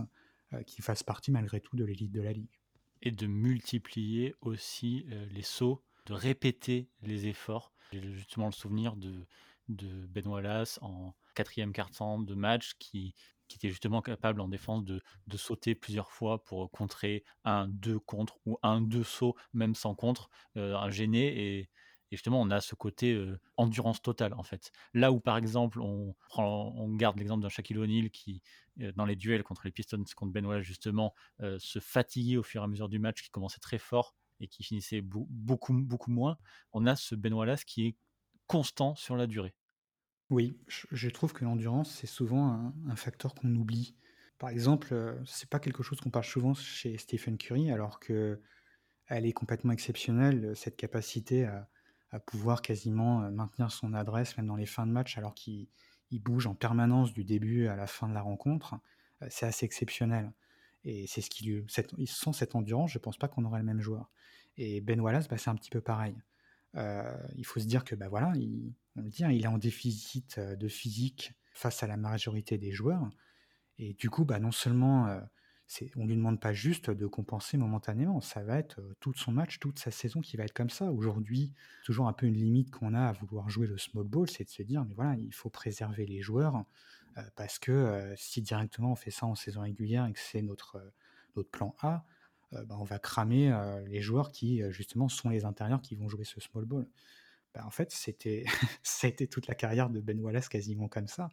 qui fasse partie malgré tout de l'élite de la ligue. et de multiplier aussi les sauts, de répéter les efforts. J'ai justement le souvenir de, de Ben Wallace en quatrième quart-temps de match qui, était justement capable en défense de, sauter plusieurs fois pour contrer un, deux contre ou un, deux sauts, même sans contre, euh, un gêné. Et, justement, on a ce côté euh, endurance totale, en fait. Là où, par exemple, on, prend, garde l'exemple d'un Shaquille O'Neal qui, euh, dans les duels contre les Pistons, contre Ben Wallace, justement, se fatiguait au fur et à mesure du match, qui commençait très fort et qui finissait beaucoup, beaucoup moins. On a ce Ben Wallace qui est constant sur la durée. Oui, je, trouve que l'endurance, c'est souvent un, facteur qu'on oublie. Par exemple, euh, c'est pas quelque chose qu'on parle souvent chez Stephen Curry, alors que elle est complètement exceptionnelle, euh, cette capacité à, pouvoir quasiment euh, maintenir son adresse, même dans les fins de match, alors qu'il il bouge en permanence du début à la fin de la rencontre. C'est assez exceptionnel. Et c'est ce qui lui. Sans cette endurance, je pense pas qu'on aurait le même joueur. Et Ben Wallace, bah, c'est un petit peu pareil. Euh, il faut se dire que bah voilà, il, on le dit, hein, il est en déficit euh, de physique face à la majorité des joueurs. Et du coup, bah, non seulement euh, on lui demande pas juste de compenser momentanément, ça va être tout son match, toute sa saison qui va être comme ça. Aujourd'hui, toujours un peu une limite qu'on a à vouloir jouer le small ball, c'est de se dire, mais voilà, il faut préserver les joueurs parce que euh, si directement on fait ça en saison régulière et que c'est notre, euh, notre plan A, euh, bah, on va cramer euh, les joueurs qui euh, justement sont les intérieurs qui vont jouer ce small ball. Bah, en fait, c'était ça toute la carrière de Ben Wallace quasiment comme ça.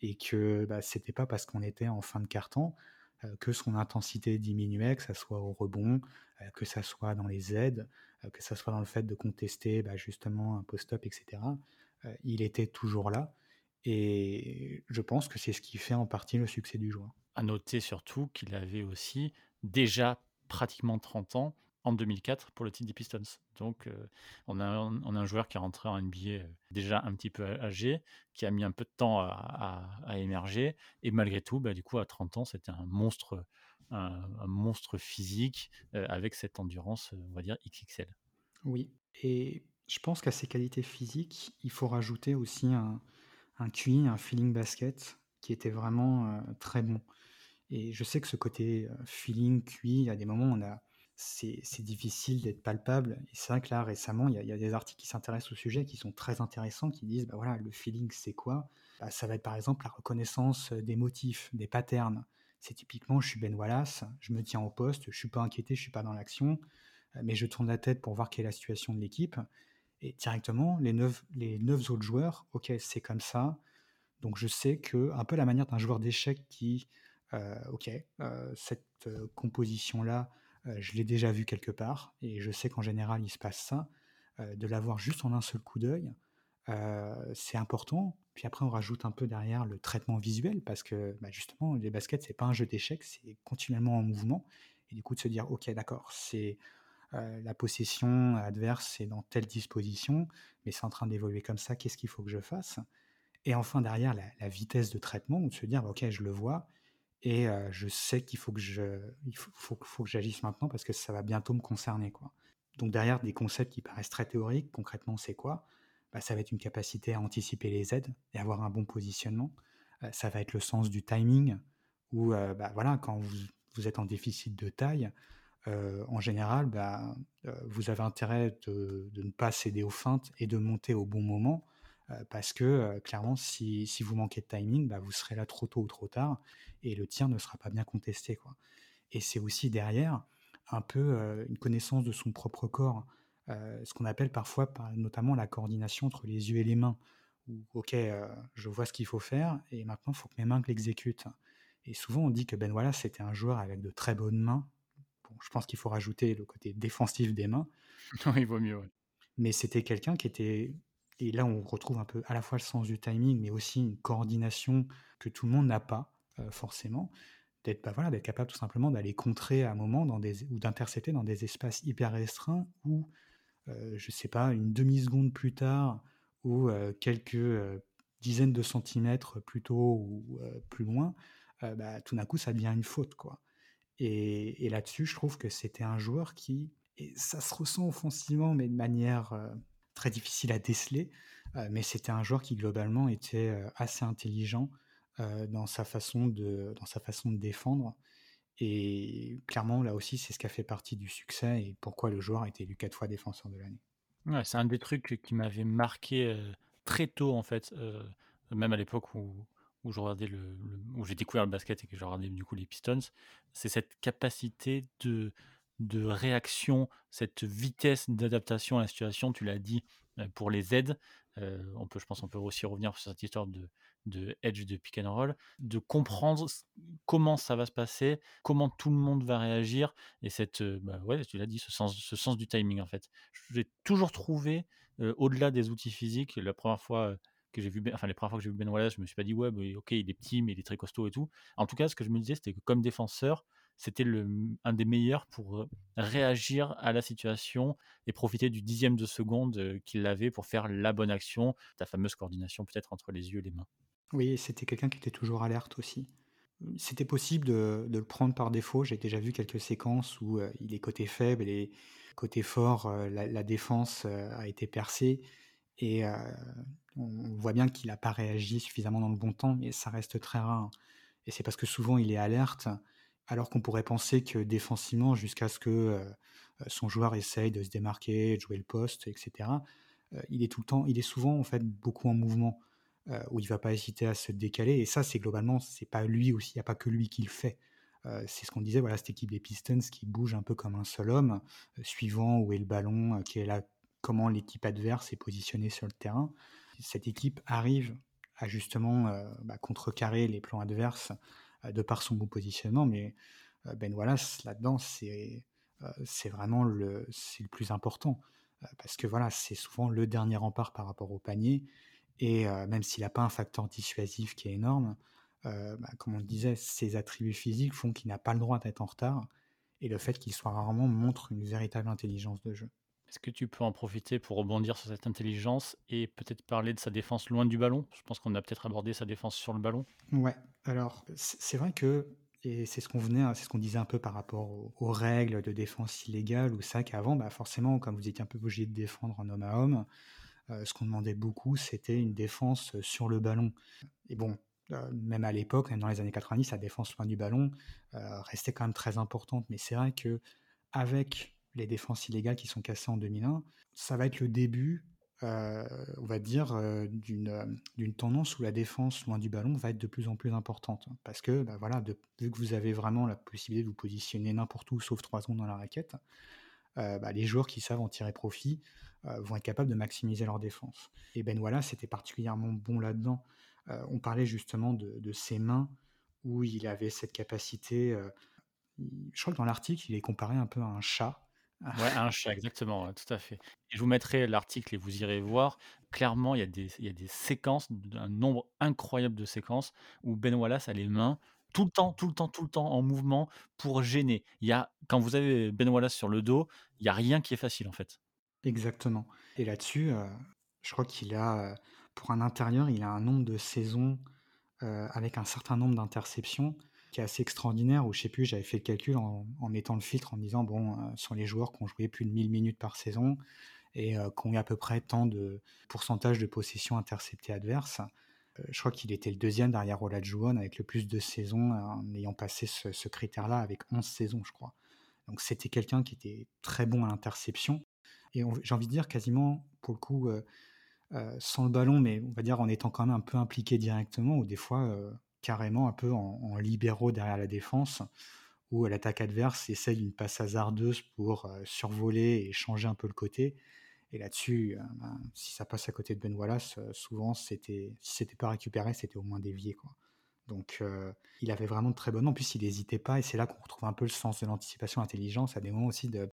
Et que bah, c'était pas parce qu'on était en fin de carton euh, que son intensité diminuait, que ça soit au rebond, euh, que ça soit dans les aides, euh, que ça soit dans le fait de contester bah, justement un post-up, etc. Euh, il était toujours là. Et je pense que c'est ce qui fait en partie le succès du joueur. À noter surtout qu'il avait aussi déjà pratiquement 30 ans en 2004 pour le titre des Pistons. Donc euh, on, a, on a un joueur qui est rentré en NBA euh, déjà un petit peu âgé, qui a mis un peu de temps à, à- à émerger, et malgré tout, bah, du coup à 30 ans, c'était un monstre, un, un monstre physique euh, avec cette endurance, on va dire XXL. Oui, et je pense qu'à ses qualités physiques, il faut rajouter aussi un, un QI, un feeling basket qui était vraiment euh, très bon. Et je sais que ce côté euh, feeling, QI, à des moments, on c'est, difficile d'être palpable. Et c'est vrai que là, récemment, il y, a- des articles qui s'intéressent au sujet qui sont très intéressants, qui disent, bah voilà, le feeling, c'est quoi? Bah, Ça va être par exemple la reconnaissance des motifs, des patterns. C'est typiquement, je suis Ben Wallace, je me tiens au poste, je suis pas inquiété, je suis pas dans l'action, euh, mais je tourne la tête pour voir quelle est la situation de l'équipe. Et directement, les neuf, les neuf autres joueurs, ok, c'est comme ça. Donc je sais que, un peu la manière d'un joueur d'échecs qui, euh, ok, euh, cette euh, composition-là, je l'ai déjà vue quelque part, et je sais qu'en général, il se passe ça. De l'avoir juste en un seul coup d'œil, c'est important. Puis après, on rajoute un peu derrière le traitement visuel parce que bah, justement, les baskets, c'est pas un jeu d'échecs, c'est continuellement en mouvement. Et du coup, de se dire, ok, d'accord, c'est la possession adverse, c'est dans telle disposition, mais c'est en train d'évoluer comme ça, qu'est-ce qu'il faut que je fasse? Et enfin, derrière, la, vitesse de traitement, de se dire, ok, je le vois, et euh, je sais qu'il faut que je, il faut, faut, que j'agisse maintenant parce que ça va bientôt me concerner. Donc derrière des concepts qui paraissent très théoriques, concrètement, c'est quoi? Bah, ça va être une capacité à anticiper les aides et avoir un bon positionnement. Euh, ça va être le sens du timing, où euh, bah, voilà, quand vous, êtes en déficit de taille, en général, bah, vous avez intérêt de, ne pas céder aux feintes et de monter au bon moment, parce que clairement, si, vous manquez de timing, bah, vous serez là trop tôt ou trop tard, et le tir ne sera pas bien contesté. Et c'est aussi derrière un peu une connaissance de son propre corps. Ce qu'on appelle parfois notamment la coordination entre les yeux et les mains. Où, ok, je vois ce qu'il faut faire et maintenant il faut que mes mains l'exécutent. Et souvent on dit que Ben voilà c'était un joueur avec de très bonnes mains. Bon, je pense qu'il faut rajouter le côté défensif des mains. Non, il vaut mieux. Mais c'était quelqu'un qui était et là on retrouve un peu à la fois le sens du timing, mais aussi une coordination que tout le monde n'a pas euh, forcément d'être bah voilà, d'être capable tout simplement d'aller contrer à un moment dans des, ou d'intercepter dans des espaces hyper restreints où euh, je sais pas, une demi-seconde plus tard ou euh, quelques dizaines de centimètres plus tôt ou plus loin, bah, tout d'un coup, ça devient une faute. quoi. Et, là-dessus, je trouve que c'était un joueur qui, et ça se ressent offensivement, mais de manière très difficile à déceler, mais c'était un joueur qui globalement était assez intelligent dans, sa façon de, dans sa façon de défendre et clairement, là aussi, c'est ce qui a fait partie du succès et pourquoi le joueur a été élu quatre fois défenseur de l'année. C'est un des trucs qui m'avait marqué très tôt, en fait, même à l'époque où, où, le, où j'ai découvert le basket et que j'ai regardé du coup les Pistons. C'est cette capacité de, de réaction, cette vitesse d'adaptation à la situation, tu l'as dit, pour les aides. on peut, je pense, on peut aussi revenir sur cette histoire de, de edge de pick and roll, de comprendre comment ça va se passer, comment tout le monde va réagir, et cette, bah ouais, tu l'as dit, ce sens, ce sens du timing en fait. J'ai toujours trouvé, au-delà des outils physiques, la première fois que j'ai vu, ben, enfin les premières fois que j'ai vu Ben Wallace, je me suis pas dit ouais, bah, ok, il est petit, mais il est très costaud et tout. En tout cas, ce que je me disais, c'était que comme défenseur, c'était un des meilleurs pour réagir à la situation et profiter du dixième de seconde qu'il avait pour faire la bonne action, ta fameuse coordination peut-être entre les yeux et les mains. Oui, c'était quelqu'un qui était toujours alerte aussi. C'était possible de, le prendre par défaut. J'ai déjà vu quelques séquences où il est côté faible et côté fort, la, défense a été percée. Et on voit bien qu'il n'a pas réagi suffisamment dans le bon temps, mais ça reste très rare. Et c'est parce que souvent il est alerte, alors qu'on pourrait penser que défensivement, jusqu'à ce que son joueur essaye de se démarquer, de jouer le poste, etc., il est tout le temps, il est souvent en fait beaucoup en mouvement. Où il va pas hésiter à se décaler. Et ça, c'est globalement, c'est pas lui aussi, il n'y a pas que lui qui le fait. C'est ce qu'on disait, voilà, cette équipe des Pistons qui bouge un peu comme un seul homme, suivant où est le ballon, qui est là, comment l'équipe adverse est positionnée sur le terrain. Cette équipe arrive à justement bah, contrecarrer les plans adverses de par son bon positionnement, mais Ben Wallace, là-dedans, c'est vraiment le plus important. parce que voilà, c'est souvent le dernier rempart par rapport au panier. Et même s'il n'a pas un facteur dissuasif qui est énorme, bah, comme on le disait, ses attributs physiques font qu'il n'a pas le droit d'être en retard. Et le fait qu'il soit rarement montre une véritable intelligence de jeu. Est-ce que tu peux en profiter pour rebondir sur cette intelligence et peut-être parler de sa défense loin du ballon? Je pense qu'on a peut-être abordé sa défense sur le ballon. Ouais, alors c'est vrai que, et c'est ce qu'on venait, c'est ce qu'on disait un peu par rapport aux, règles de défense illégale, ou ça qu'avant, bah forcément, comme vous étiez un peu obligé de défendre en homme à homme, euh, ce qu'on demandait beaucoup, c'était une défense euh, sur le ballon. Et bon, euh, même à l'époque, même dans les années 90, la défense loin du ballon restait quand même très importante. Mais c'est vrai que avec les défenses illégales qui sont cassées en 2001, ça va être le début, on va dire, d'une tendance où la défense loin du ballon va être de plus en plus importante. Parce que, bah, voilà, vu que vous avez vraiment la possibilité de vous positionner n'importe où, sauf trois secondes dans la raquette, bah, les joueurs qui savent en tirer profit euh, vont être capables de maximiser leur défense. Et Ben Wallace c'était particulièrement bon là-dedans. Euh, on parlait justement de, ses mains, où il avait cette capacité. Euh, je crois que dans l'article, il est comparé un peu à un chat. Ouais, un chat, exactement, tout à fait. Je vous mettrai l'article et vous irez voir. Clairement, il y a des séquences, un nombre incroyable de séquences où Ben Wallace a les mains tout le temps, tout le temps, tout le temps en mouvement pour gêner. Y a quand vous avez Ben Wallace sur le dos, il y a rien qui est facile, en fait. Exactement. Et là-dessus, heu, je crois qu'il a, heu, pour un intérieur, il a un nombre de saisons, heu, avec un certain nombre d'interceptions qui est assez extraordinaire où je sais plus, j'avais fait le calcul en mettant le filtre en disant: «Bon, heu, sur les joueurs qui ont joué plus de 1000 minutes par saison et heu, qui ont eu à peu près tant de pourcentage de possession interceptée adverse», heu, je crois qu'il était le deuxième derrière Olajuwon avec le plus de saisons en ayant passé ce ce critère-là avec 11 saisons, je crois. Donc c'était quelqu'un qui était très bon à l'interception et j'ai envie de dire quasiment pour le coup, heu, sans le ballon, mais on va dire en étant quand même un peu impliqué directement ou des fois, carrément un peu en en libéraux derrière la défense, où l'attaque adverse essaye une passe hasardeuse pour, heu, survoler et changer un peu le côté et là-dessus, heu, ben, si ça passe à côté de Ben Wallace, heu, souvent c'était si c'était pas récupéré, c'était au moins dévié, quoi. Donc il avait vraiment de très bonnes en plus il hésitait pas et c'est là qu'on retrouve un peu le sens de l'anticipation, l'intelligence, à des moments aussi de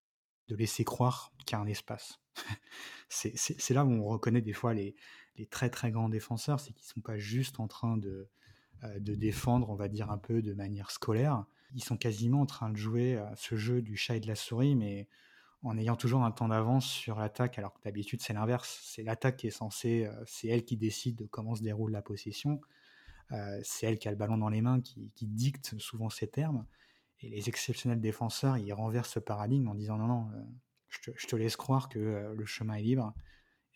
de laisser croire qu'il y a un espace. C'est là où on reconnaît des fois les les très, très grands défenseurs, c'est qu'ils sont pas juste en train de, de défendre, on va dire un peu de manière scolaire. Ils sont quasiment en train de jouer à ce jeu du chat et de la souris, mais en ayant toujours un temps d'avance sur l'attaque, alors que d'habitude c'est l'inverse. C'est l'attaque qui est censée, heu, c'est elle qui décide de comment se déroule la possession. C'est elle qui a le ballon dans les mains, qui dicte souvent ses termes et les exceptionnels défenseurs, ils renversent ce paradigme en disant: «Non, non, je te laisse croire que, le chemin est libre»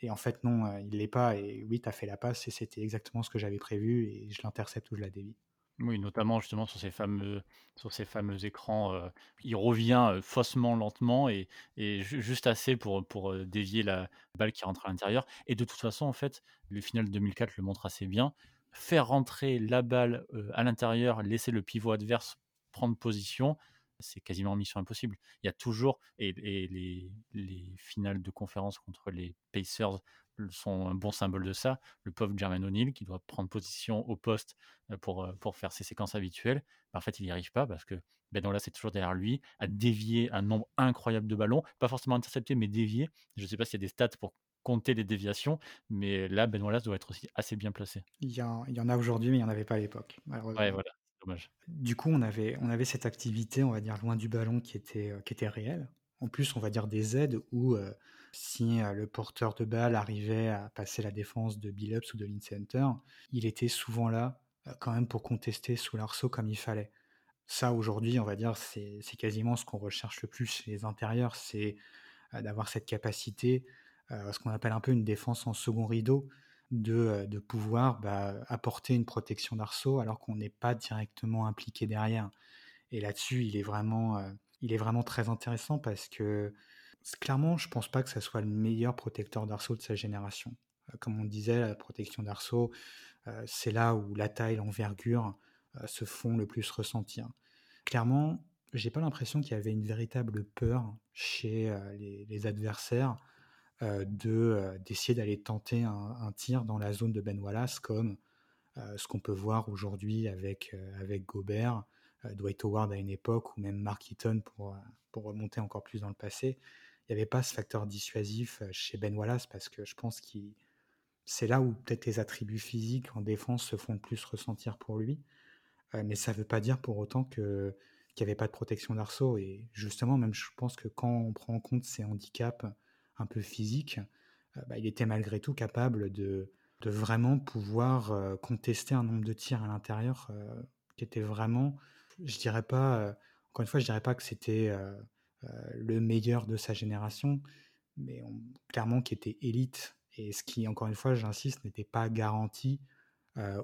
et en fait non, heu, il l'est pas et oui, tu as fait la passe et c'était exactement ce que j'avais prévu et je l'intercepte ou je la dévie. Oui, notamment justement sur ces fameux sur ces fameux écrans, heu, il revient, heu, faussement lentement et et ju juste assez pour, pour, dévier la balle qui rentre à l'intérieur et de toute façon, en fait, le final 2004 le montre assez bien. Faire rentrer la balle, à l'intérieur, laisser le pivot adverse prendre position, c'est quasiment mission impossible. Il y a toujours et et les les finales de conférence contre les Pacers sont un bon symbole de ça. Le pauvre Jermaine O'Neal qui doit prendre position au poste euh, pour, euh, pour faire ses séquences habituelles. Bah, en fait, il n'y arrive pas parce que Ben Wallace est toujours derrière lui, a dévié un nombre incroyable de ballons, pas forcément intercepté, mais dévié. Je ne sais pas s'il y a des stats pour compter les déviations, mais là, Ben Wallace doit être aussi assez bien placé. Il y en il y en a aujourd'hui, mais il y en avait pas à l'époque, Ouais, voilà, c'est Du coup, on avait on avait cette activité, on va dire, loin du ballon qui était, heu, qui était réelle. En plus, on va dire des aides où, heu, si, heu, le porteur de balle arrivait à passer la défense de Billups ou de Lincenter, il était souvent là, quand même pour contester sous l'arceau comme il fallait. Ça, aujourd'hui, on va dire, c'est quasiment ce qu'on recherche le plus chez les intérieurs, c'est, d'avoir cette capacité, ce qu'on appelle un peu une défense en second rideau, de, pouvoir, bah, apporter une protection d'arceau alors qu'on n'est pas directement impliqué derrière et là-dessus, il est vraiment, il est vraiment très intéressant parce que clairement, je pense pas que ça soit le meilleur protecteur d'arceau de sa génération. Comme on disait, la protection d'arceau, c'est là où la taille, l'envergure, se font le plus ressentir. Clairement, j'ai pas l'impression qu'il y avait une véritable peur chez, les adversaires, de, heu, d'essayer d'aller tenter un tir dans la zone de Ben Wallace comme, heu, ce qu'on peut voir aujourd'hui avec, avec Gobert, Dwight Howard à une époque ou même Mark Eaton pour, pour remonter encore plus dans le passé. Il y avait pas ce facteur dissuasif, chez Ben Wallace parce que je pense qu'il c'est là où peut-être les attributs physiques en défense se font le plus ressentir pour lui. Mais ça veut pas dire pour autant qu'il y avait pas de protection d'arceau et justement, même je pense que quand on prend en compte ses handicaps un peu physiques, heu, bah, il était malgré tout capable de vraiment pouvoir, heu, contester un nombre de tirs à l'intérieur, heu, qui était vraiment, je dirais pas, encore une fois, je dirais pas que c'était, le meilleur de sa génération, mais clairement qui était élite et ce qui, encore une fois, j'insiste, n'était pas garanti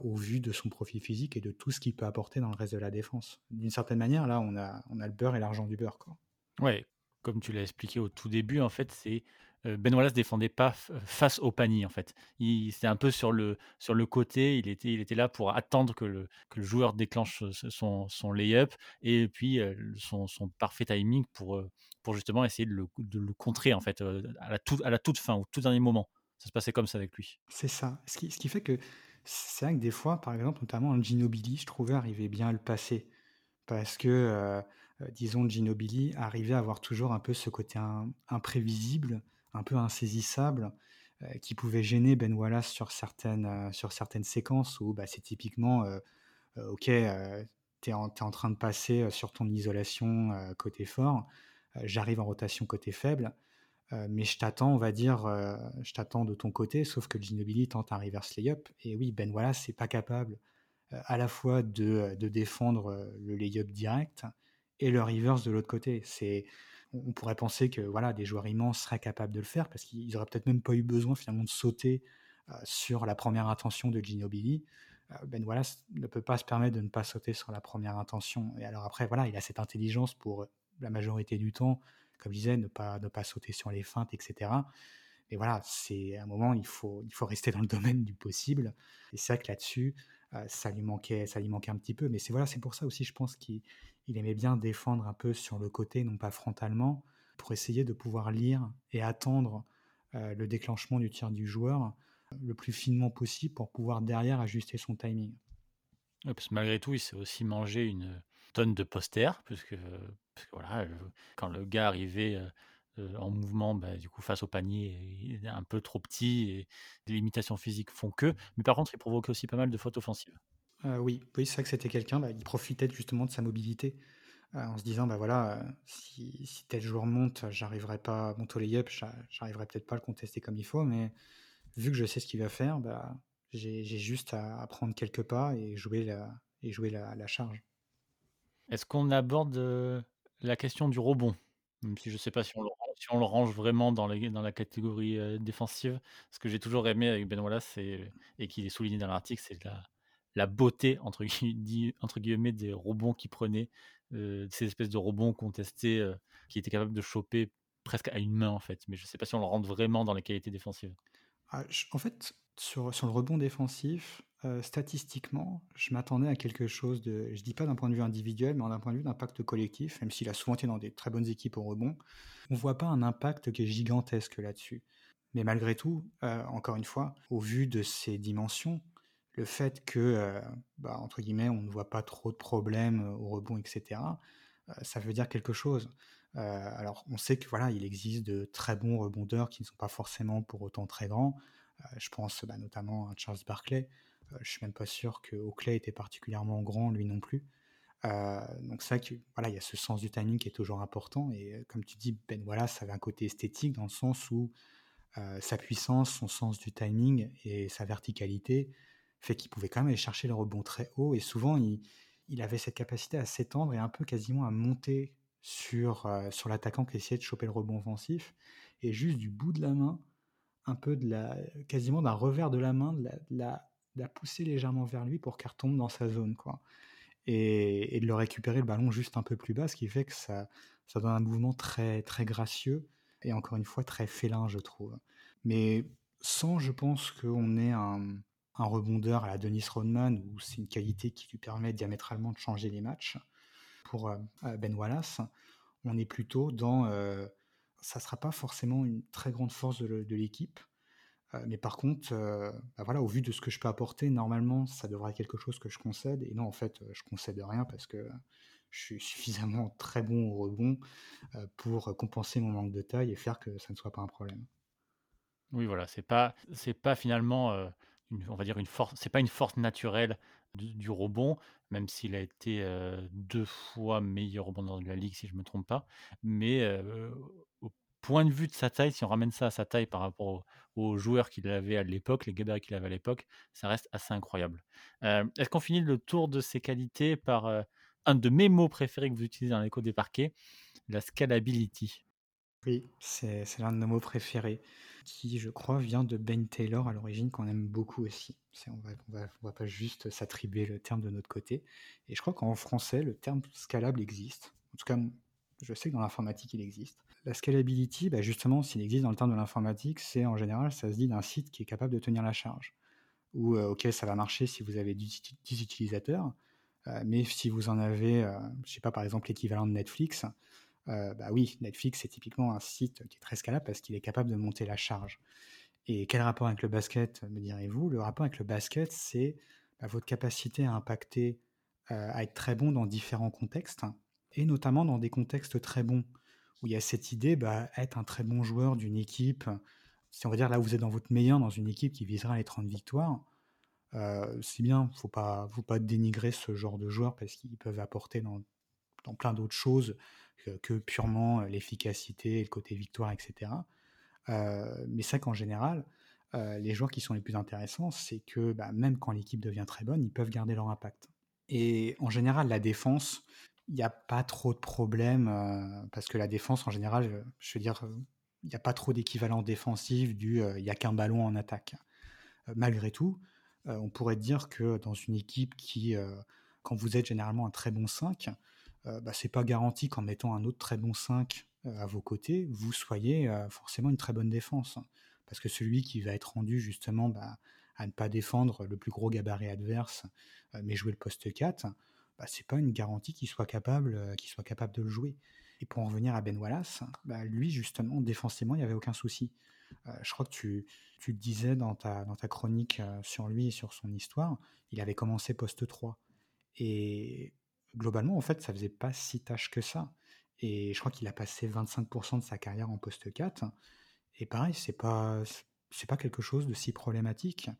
au vu de son profil physique et de tout ce qu'il peut apporter dans le reste de la défense. D'une certaine manière, là, on a on a le beurre et l'argent du beurre, quoi. Ouais, comme tu l'as expliqué au tout début, en fait, c'est, Ben Wallace défendait pas f face au panier, en fait. Il c'était un peu sur le sur le côté, il était il était là pour attendre que le que le joueur déclenche, heu, son son lay-up et puis, son son parfait timing pour, pour justement essayer de le de le contrer, en fait, à la toute à la toute fin, au tout dernier moment. Ça se passait comme ça avec lui. C'est ça. Ce qui ce qui fait que c'est vrai que des fois, par exemple, notamment un Ginobili, je trouvais arrivait bien à le passer parce que, disons Ginobili arrivait à avoir toujours un peu ce côté imprévisible, un peu insaisissable, qui pouvait gêner Ben Wallace sur certaines, sur certaines séquences où bah, c'est typiquement, ok, tu es, en train de passer sur ton isolation côté fort, j'arrive en rotation côté faible, mais je t'attends, on va dire, je t'attends de ton côté, sauf que Ginobili tente un reverse layup, et oui, Ben Wallace n'est pas capable à la fois de, de défendre le layup direct et le reverse de l'autre côté. C'est on pourrait penser que voilà, des joueurs immenses seraient capables de le faire parce qu'ils n'auraient peut-être même pas eu besoin finalement de sauter sur la première intention de Ginobili. ben Wallace ne peut pas se permettre de ne pas sauter sur la première intention. Et alors après, voilà, il a cette intelligence pour la majorité du temps, comme je disais, ne pas, ne pas sauter sur les feintes, etc. Mais voilà, c'est un moment, il faut, il faut rester dans le domaine du possible. Et c'est vrai que là-dessus, ça lui manquait, ça lui manquait un petit peu. Mais c'est voilà, c'est pour ça aussi, je pense qu'il il aimait bien défendre un peu sur le côté, non pas frontalement, pour essayer de pouvoir lire et attendre euh, le déclenchement du tir du joueur le plus finement possible pour pouvoir derrière ajuster son timing. parce malgré tout, il s'est aussi mangé une tonne de posters, parce que, voilà, quand le gars arrivait euh, en mouvement, bah, du coup, face au panier, il est un peu trop petit et les limitations physiques font que. Mais par contre, il provoquait aussi pas mal de fautes offensives. Euh, oui, oui c'est vrai que c'était quelqu'un, bah, il profitait justement de sa mobilité, euh, en se disant, bah voilà, si, tel joueur monte, j'arriverai pas, mon layup, j'arriverai peut-être pas à le contester comme il faut, mais vu que je sais ce qu'il va faire, bah, j'ai juste à, prendre quelques pas et jouer la, et jouer la, charge. Est-ce qu'on aborde la question du rebond? Même si je ne sais pas si on, le, on le range vraiment dans, la catégorie défensive. Ce que j'ai toujours aimé avec Ben Wallace, et, et qui est souligné dans l'article, c'est la, beauté entre, guillemets des rebonds qu'il prenait, euh, ces espèces de rebonds contestés euh, qui étaient capables de choper presque à une main en fait. Mais je ne sais pas si on le rentre vraiment dans les qualités défensives. Ah, en fait, sur, sur le rebond défensif, euh, statistiquement, je m'attendais à quelque chose de, je dis pas d'un point de vue individuel, mais d'un point de vue d'impact collectif, même s'il a souvent été dans des très bonnes équipes au rebond, on voit pas un impact qui est gigantesque là-dessus. Mais malgré tout, encore une fois, au vu de ses dimensions, le fait que, euh, bah, entre guillemets, on ne voit pas trop de problèmes euh, au rebond, etc., euh, ça veut dire quelque chose. alors, on sait que voilà, il existe de très bons rebondeurs qui ne sont pas forcément pour autant très grands. je pense bah, notamment à Charles Barkley. Je suis même pas sûr que Oakley était particulièrement grand, lui non plus. donc c'est vrai que voilà, il y a ce sens du timing qui est toujours important. Et comme tu dis, Ben voilà, ça avait un côté esthétique dans le sens où sa puissance, son sens du timing et sa verticalité fait qu'il pouvait quand même aller chercher le rebond très haut et souvent il, avait cette capacité à s'étendre et un peu quasiment à monter sur, euh, sur l'attaquant qui essayait de choper le rebond offensif et juste du bout de la main, un peu de la, quasiment d'un revers de la main, de la, pousser légèrement vers lui pour qu'il retombe dans sa zone quoi. Et, de le récupérer le ballon juste un peu plus bas, ce qui fait que ça, ça donne un mouvement très, très gracieux et encore une fois très félin, je trouve. Mais sans, je pense qu'on ait un, un rebondeur à la Dennis Rodman, où c'est une qualité qui lui permet diamétralement de changer les matchs. Pour euh, Ben Wallace, on est plutôt dans... Euh, ça ne sera pas forcément une très grande force de l'équipe, mais par contre, bah voilà, au vu de ce que je peux apporter, normalement, ça devrait être quelque chose que je concède. Et non, en fait, je concède rien parce que je suis suffisamment très bon au rebond pour compenser mon manque de taille et faire que ça ne soit pas un problème. Oui, voilà, c'est pas, c'est pas finalement on va dire une force, c'est pas une force naturelle du, rebond, même s'il a été deux fois meilleur rebondeur de la ligue, si je me trompe pas. Mais au point de vue de sa taille, si on ramène ça à sa taille par rapport aux, joueurs qu'il avait à l'époque, les gabarits qu'il avait à l'époque, ça reste assez incroyable. Est-ce qu'on finit le tour de ses qualités par un de mes mots préférés que vous utilisez dans l'écho des parquets, la scalability? Oui, c'est l'un de nos mots préférés, qui, je crois, vient de Ben Taylor à l'origine, qu'on aime beaucoup aussi. On va, va pas juste s'attribuer le terme de notre côté. Et je crois qu'en français, le terme scalable existe. En tout cas, je sais que dans l'informatique, il existe. La scalability, bah, justement, s'il existe dans le terme de l'informatique, c'est en général, ça se dit d'un site qui est capable de tenir la charge. Ou, euh, ok, ça va marcher si vous avez 10, utilisateurs, euh, mais si vous en avez, euh, je sais pas, par exemple, l'équivalent de Netflix, euh, bah oui, Netflix, c'est typiquement un site qui est très scalable parce qu'il est capable de monter la charge. Et quel rapport avec le basket, me direz-vous? Le rapport avec le basket, c'est bah, votre capacité à impacter, à être très bon dans différents contextes, et notamment dans des contextes très bons, où il y a cette idée, bah, être un très bon joueur d'une équipe, si on va dire là où vous êtes dans votre meilleur, dans une équipe qui visera les 30 victoires, euh, c'est bien, faut pas, faut pas dénigrer ce genre de joueurs parce qu'ils peuvent apporter dans, plein d'autres choses que, purement l'efficacité, le côté victoire, etc. Euh, mais ça qu'en général, euh, les joueurs qui sont les plus intéressants, c'est que bah, même quand l'équipe devient très bonne, ils peuvent garder leur impact. Et en général, la défense, il n'y a pas trop de problèmes euh, parce que la défense, en général, je veux dire, il n'y a pas trop d'équivalent défensif du il n'y a qu'un ballon en attaque. malgré tout, on pourrait dire que dans une équipe qui, quand vous êtes généralement un très bon 5, bah, c'est pas garanti qu'en mettant un autre très bon 5 à vos côtés, vous soyez forcément une très bonne défense. Parce que celui qui va être rendu justement bah, à ne pas défendre le plus gros gabarit adverse, mais jouer le poste 4, bah, c'est pas une garantie qu'il soit, capable, qu'il soit capable de le jouer. Et pour en revenir à Ben Wallace, bah, lui justement, défensivement, il n'y avait aucun souci. je crois que tu, tu disais dans ta, dans ta chronique sur lui et sur son histoire, il avait commencé poste 3. Et globalement, en fait, ça faisait pas si tâche que ça. Et je crois qu'il a passé 25% de sa carrière en poste 4. Et pareil, c'est pas c'est pas quelque chose de si problématique.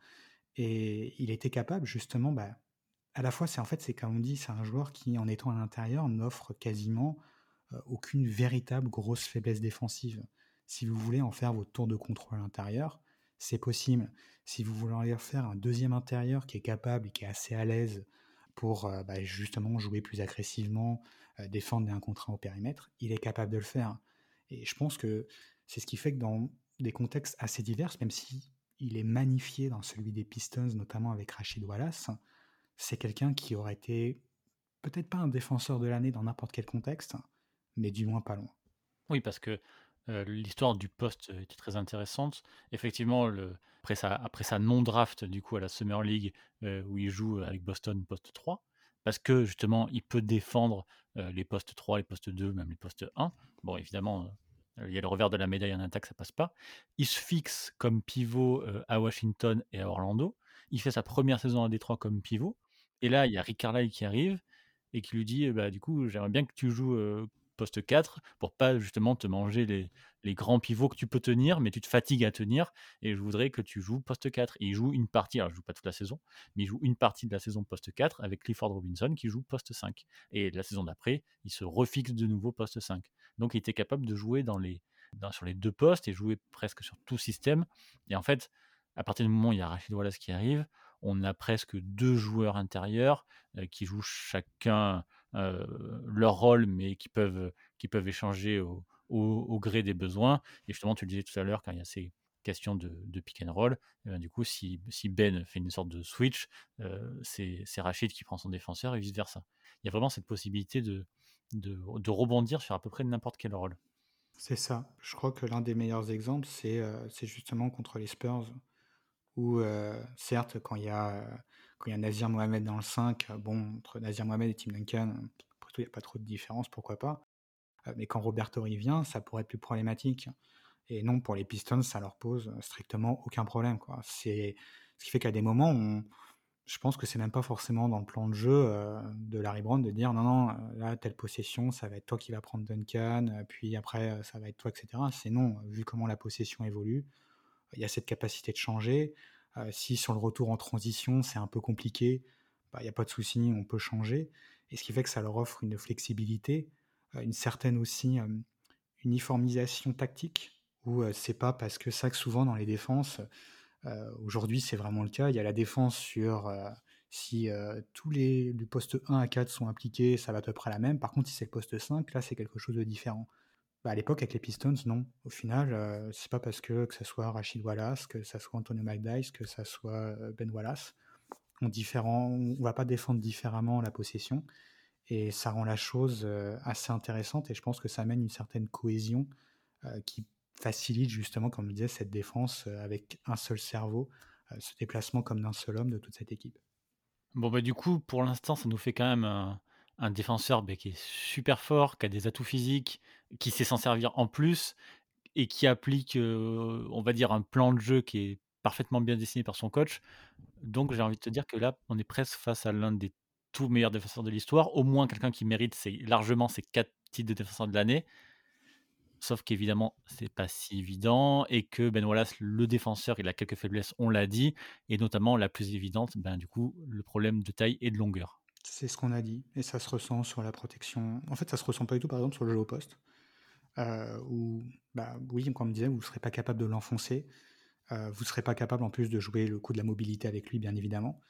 Et il était capable justement, bah, à la fois, c'est en fait, c'est comme on dit, c'est un joueur qui, en étant à l'intérieur, n'offre quasiment aucune véritable grosse faiblesse défensive. Si vous voulez en faire votre tour de contrôle intérieur, c'est possible. Si vous voulez en faire un deuxième intérieur qui est capable et qui est assez à l'aise pour bah, justement jouer plus agressivement, défendre un contrat au périmètre, il est capable de le faire. Et je pense que c'est ce qui fait que dans des contextes assez divers, même si il est magnifié dans celui des Pistons, notamment avec Rachid Wallace, c'est quelqu'un qui aurait été peut-être pas un défenseur de l'année dans n'importe quel contexte, mais du moins pas loin. Oui, parce que l'histoire du poste était très intéressante. Effectivement, après sa, non-draft du coup à la Summer League, où il joue avec Boston poste 3, parce que justement, il peut défendre les postes 3, les postes 2, même les postes 1. Bon, évidemment, il y a le revers de la médaille en attaque, ça passe pas. Il se fixe comme pivot à Washington et à Orlando. Il fait sa première saison à Détroit comme pivot. Et là, il y a Rick Carlisle qui arrive et qui lui dit bah, Du coup, j'aimerais bien que tu joues poste 4 pour pas justement te manger les, grands pivots que tu peux tenir, mais tu te fatigues à tenir. Et je voudrais que tu joues poste 4. Et il joue une partie, alors je joue pas toute la saison, mais il joue une partie de la saison poste 4 avec Clifford Robinson qui joue poste 5. Et la saison d'après, il se refixe de nouveau poste 5. Donc il était capable de jouer sur les deux postes et jouer presque sur tout système. Et en fait, à partir du moment où il y a Rachid Wallace qui arrive, on a presque deux joueurs intérieurs qui jouent chacun leur rôle, mais qui peuvent, qui peuvent échanger au, au, gré des besoins. Et justement, tu le disais tout à l'heure, quand il y a ces questions de, de pick and roll, eh ben, du coup, si, si, Ben fait une sorte de switch, c'est Rachid qui prend son défenseur et vice-versa. Il y a vraiment cette possibilité de, de, de rebondir sur à peu près n'importe quel rôle. C'est ça. Je crois que l'un des meilleurs exemples, c'est justement contre les Spurs, où certes, quand il y a quand il y a Nazir Mohamed dans le 5, bon, entre Nazir Mohamed et Tim Duncan, il n'y a pas trop de différence, pourquoi pas. Mais quand Roberto vient, ça pourrait être plus problématique. Et non, pour les Pistons, ça leur pose strictement aucun problème. Ce qui fait qu'à des moments, je pense que c'est même pas forcément dans le plan de jeu de Larry Brown de dire non, non, là, telle possession, ça va être toi qui vas prendre Duncan, puis après, ça va être toi, etc. C'est non, vu comment la possession évolue, il y a cette capacité de changer. Euh, si sur le retour en transition, c'est un peu compliqué, bah, il n'y a pas de souci, on peut changer. Et ce qui fait que ça leur offre une flexibilité, euh, une certaine aussi euh, uniformisation tactique, où c'est pas parce que ça que souvent dans les défenses, aujourd'hui c'est vraiment le cas, il y a la défense sur si tous les du poste 1 à 4 sont appliqués, ça va à peu près la même. Par contre, si c'est le poste 5, là c'est quelque chose de différent. Bah, à l'époque, avec les Pistons, non. Au final, euh, c'est pas parce que, que ce soit Rachid Wallace, que ça soit Antonio McDyess, que ça soit euh, Ben Wallace. On on va pas défendre différemment la possession. Et ça rend la chose euh, assez intéressante. Et je pense que ça amène une certaine cohésion qui facilite justement, comme je disais, cette défense avec un seul cerveau, ce déplacement comme d'un seul homme de toute cette équipe. Bon, bah, du coup, pour l'instant, ça nous fait quand même un, défenseur bah, qui est super fort, qui a des atouts physiques, qui sait s'en servir en plus et qui applique, on va dire, un plan de jeu qui est parfaitement bien dessiné par son coach. Donc j'ai envie de te dire que là, on est presque face à l'un des tout meilleur défenseur de l'histoire, au moins quelqu'un qui mérite largement ses 4 titres de défenseur de l'année. Sauf qu'évidemment, c'est pas si évident et que Ben Wallace, le défenseur, il a quelques faiblesses, on l'a dit, et notamment la plus évidente, ben, du coup, le problème de taille et de longueur. C'est ce qu'on a dit, et ça se ressent sur la protection. En fait, ça se ressent pas du tout, par exemple, sur le jeu au poste, euh, où, bah, oui, comme on me disait, vous ne serez pas capable de l'enfoncer, euh, vous ne serez pas capable en plus de jouer le coup de la mobilité avec lui, bien évidemment.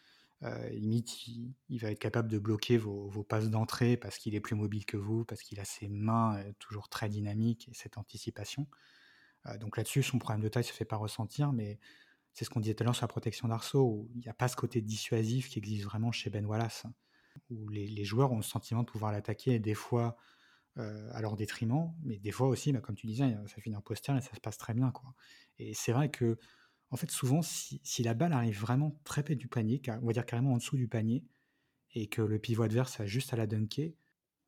Euh, limite, il, va être capable de bloquer vos, vos passes d'entrée parce qu'il est plus mobile que vous, parce qu'il a ses mains euh, toujours très dynamiques et cette anticipation. Donc là-dessus, son problème de taille se fait pas ressentir, mais c'est ce qu'on disait tout à l'heure sur la protection d'arceau, où il n'y a pas ce côté dissuasif qui existe vraiment chez Ben Wallace, où les, joueurs ont le sentiment de pouvoir l'attaquer des fois à leur détriment, mais des fois aussi, bah, comme tu disais, ça finit en et ça se passe très bien. Et c'est vrai que en fait, souvent, si, la balle arrive vraiment très près du panier, on va dire carrément en dessous du panier, et que le pivot adverse a juste à la dunker,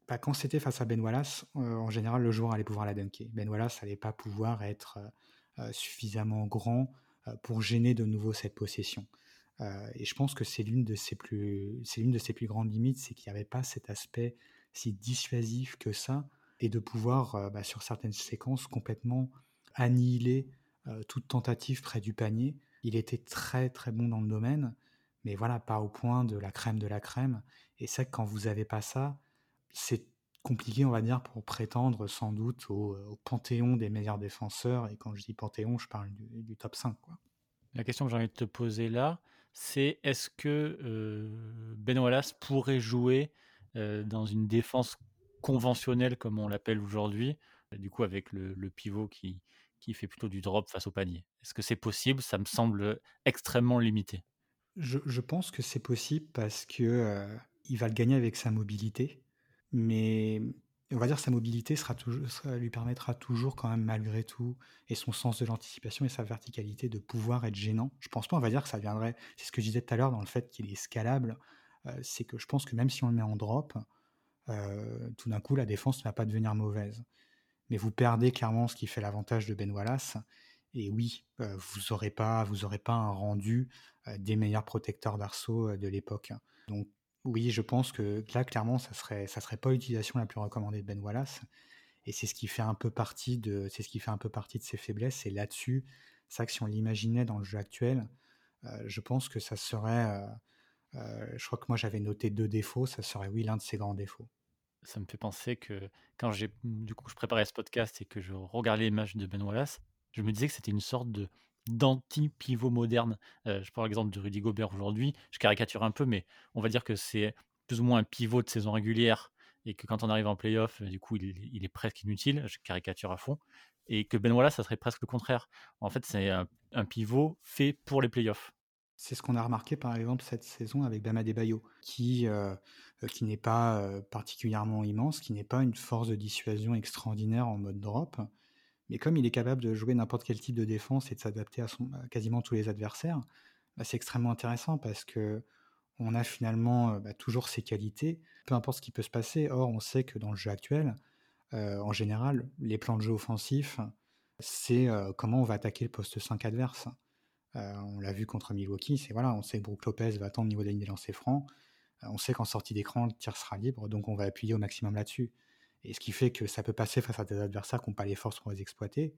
bah, quand c'était face à Ben Wallace, euh, en général, le joueur allait pouvoir la dunker. Ben Wallace n'allait pas pouvoir être euh, euh, suffisamment grand pour gêner de nouveau cette possession. Et je pense que c'est l'une de ses plus, grandes limites, c'est qu'il n'y avait pas cet aspect si dissuasif que ça, et de pouvoir, bah, sur certaines séquences, complètement annihiler euh, toute tentative près du panier. Il était très très bon dans le domaine, mais voilà, pas au point de la crème de la crème. Et que quand vous n'avez pas ça, c'est compliqué, on va dire, pour prétendre sans doute au, panthéon des meilleurs défenseurs. Et quand je dis panthéon, je parle du, top 5. Quoi. La question que j'ai envie de te poser là, c'est est-ce que euh, Ben Wallace pourrait jouer dans une défense conventionnelle, comme on l'appelle aujourd'hui, du coup avec le pivot qui, qui fait plutôt du drop face au panier? Est-ce que c'est possible? Ça me semble extrêmement limité. Je, pense que c'est possible parce que va le gagner avec sa mobilité, mais on va dire sa mobilité sera toujours, lui permettra toujours quand même malgré tout et son sens de l'anticipation et sa verticalité de pouvoir être gênant. Je pense pas, on va dire que ça viendrait. C'est ce que je disais tout à l'heure dans le fait qu'il est scalable. Euh, c'est que je pense que même si on le met en drop, euh, tout d'un coup la défense ne va pas devenir mauvaise mais vous perdez clairement ce qui fait l'avantage de Ben Wallace. Et oui, euh, vous n'aurez pas, vous aurez pas un rendu des meilleurs protecteurs d'arceau euh, de l'époque. Donc oui, je pense que là, clairement, ça serait, ça serait pas l'utilisation la plus recommandée de Ben Wallace. Et c'est ce qui fait un peu partie de, c'est ce qui fait un peu partie de ses faiblesses. Et là-dessus, c'est vrai que si on l'imaginait dans le jeu actuel, je pense que ça serait, je crois que moi j'avais noté deux défauts, ça serait oui l'un de ses grands défauts ça me fait penser que quand j'ai du coup je préparais ce podcast et que je regardais les matchs de Ben Wallace, je me disais que c'était une sorte de d'anti-pivot moderne. Euh, je prends l'exemple de Rudy Gobert aujourd'hui, je caricature un peu, mais on va dire que c'est plus ou moins un pivot de saison régulière et que quand on arrive en playoff, du coup, il, est presque inutile, je caricature à fond, et que Ben Wallace, ça serait presque le contraire. En fait, c'est un, pivot fait pour les playoffs. C'est ce qu'on a remarqué par exemple cette saison avec Bama Bayo, qui, euh, qui n'est pas euh, particulièrement immense, qui n'est pas une force de dissuasion extraordinaire en mode drop, mais comme il est capable de jouer n'importe quel type de défense et de s'adapter à, quasiment tous les adversaires, bah, c'est extrêmement intéressant parce que on a finalement bah, toujours ses qualités, peu importe ce qui peut se passer. Or, on sait que dans le jeu actuel, en général, les plans de jeu offensifs, c'est comment on va attaquer le poste 5 adverse. Euh, on l'a vu contre Milwaukee, c'est voilà, on sait que Brook Lopez va attendre au niveau des lignes des lancers francs. Euh, on sait qu'en sortie d'écran, le tir sera libre, donc on va appuyer au maximum là-dessus. Et ce qui fait que ça peut passer face à des adversaires qui n'ont pas les forces pour les exploiter.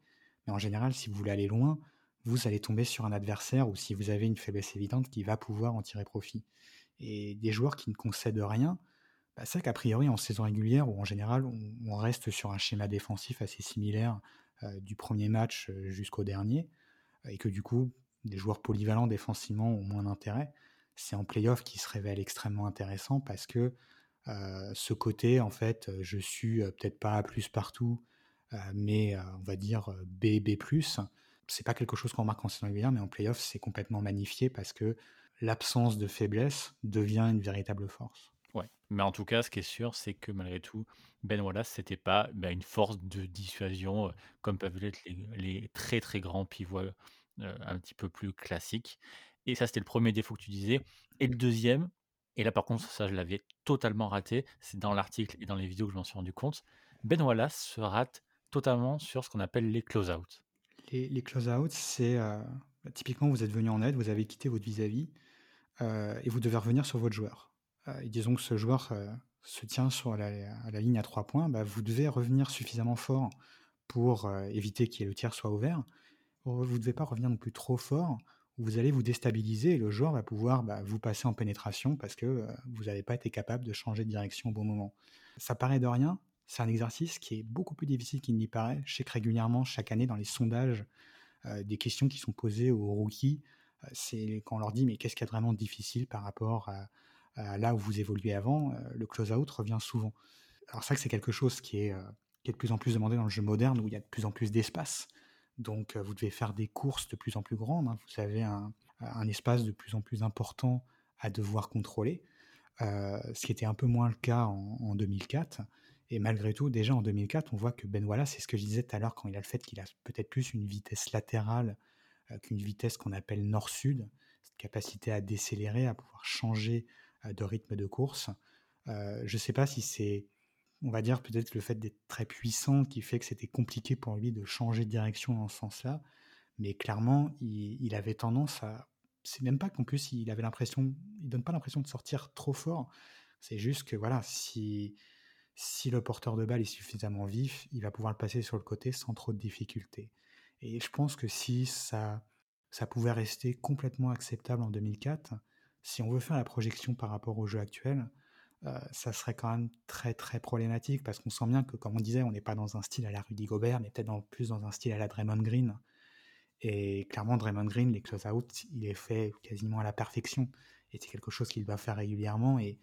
Mais en général, si vous voulez aller loin, vous allez tomber sur un adversaire ou si vous avez une faiblesse évidente qui va pouvoir en tirer profit. Et des joueurs qui ne concèdent rien, bah c'est qu'a priori en saison régulière ou en général, on, reste sur un schéma défensif assez similaire euh, du premier match jusqu'au dernier, et que du coup, des joueurs polyvalents défensivement ont moins d'intérêt. C'est en playoff qui se révèle extrêmement intéressant parce que euh, ce côté, en fait, je suis peut-être pas A plus partout, mais on va dire B, B+. C'est pas quelque chose qu'on remarque en saison régulière, mais en playoff, c'est complètement magnifié parce que l'absence de faiblesse devient une véritable force. Ouais, mais en tout cas, ce qui est sûr, c'est que malgré tout, Ben Wallace, c'était pas bah, une force de dissuasion comme peuvent l'être les, très très grands pivots un petit peu plus classique. Et ça, c'était le premier défaut que tu disais. Et le deuxième, et là par contre, ça je l'avais totalement raté, c'est dans l'article et dans les vidéos que je m'en suis rendu compte, Ben Wallace se rate totalement sur ce qu'on appelle les close-out. Les, les close-out, c'est euh, typiquement vous êtes venu en aide, vous avez quitté votre vis-à-vis euh, et vous devez revenir sur votre joueur. euh, et disons que ce joueur euh, se tient sur la, la ligne à trois points, bah, vous devez revenir suffisamment fort pour éviter qu'il le tir soit ouvert. Vous ne devez pas revenir non plus trop fort, vous allez vous déstabiliser et le joueur va pouvoir bah, vous passer en pénétration parce que euh, vous n'avez pas été capable de changer de direction au bon moment. Ça paraît de rien, c'est un exercice qui est beaucoup plus difficile qu'il n'y paraît. Je sais que régulièrement, chaque année, dans les sondages, euh, des questions qui sont posées aux rookies, euh, c'est quand on leur dit mais qu'est-ce qui est vraiment difficile par rapport à, là où vous évoluez avant, le close-out revient souvent. Alors que c'est quelque chose qui est, qui est de plus en plus demandé dans le jeu moderne où il y a de plus en plus d'espace. Donc euh, vous devez faire des courses de plus en plus grandes. hein. Vous avez un, espace de plus en plus important à devoir contrôler, euh, ce qui était un peu moins le cas en, en 2004. Et malgré tout, déjà en 2004, on voit que Ben Wallace, c'est ce que je disais tout à l'heure quand il a le fait qu'il a peut-être plus une vitesse latérale euh, qu'une vitesse qu'on appelle nord-sud, cette capacité à décélérer, à pouvoir changer de rythme de course. Je ne sais pas si c'est, on va dire, peut-être le fait d'être très puissant qui fait que c'était compliqué pour lui de changer de direction dans ce sens-là, mais clairement, il, avait tendance à. C'est même pas qu'en plus il avait l'impression, il donne pas l'impression de sortir trop fort. C'est juste que voilà, si si le porteur de balle est suffisamment vif, il va pouvoir le passer sur le côté sans trop de difficultés. Et je pense que si ça, ça pouvait rester complètement acceptable en 2004, si on veut faire la projection par rapport au jeu actuel, ça serait quand même très très problématique parce qu'on sent bien que, comme on disait, on n'est pas dans un style à la Rudy Gobert, mais peut-être plus dans un style à la Draymond Green. Et clairement, Draymond Green, les close-out, il est fait quasiment à la perfection. Et c'est quelque chose qu'il doit faire régulièrement. Et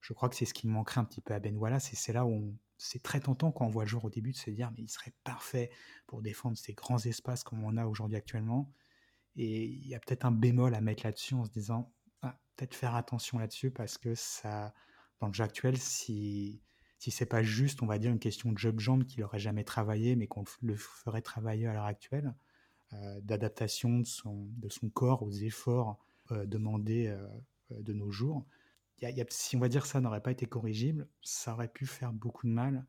je crois que c'est ce qui manquerait un petit peu à Ben Wallace. Et c'est là où c'est très tentant quand on voit le joueur au début de se dire, mais il serait parfait pour défendre ces grands espaces comme on a aujourd'hui actuellement. Et il y a peut-être un bémol à mettre là-dessus en se disant, ah, peut-être faire attention là-dessus parce que ça, dans le jeu actuel, si, si c'est pas juste, on va dire, une question de jeu de jambes qu'il aurait jamais travaillé, mais qu'on le ferait travailler à l'heure actuelle, euh, d'adaptation de son, de son corps aux efforts euh, demandés euh, de nos jours. Si on va dire ça n'aurait pas été corrigible, ça aurait pu faire beaucoup de mal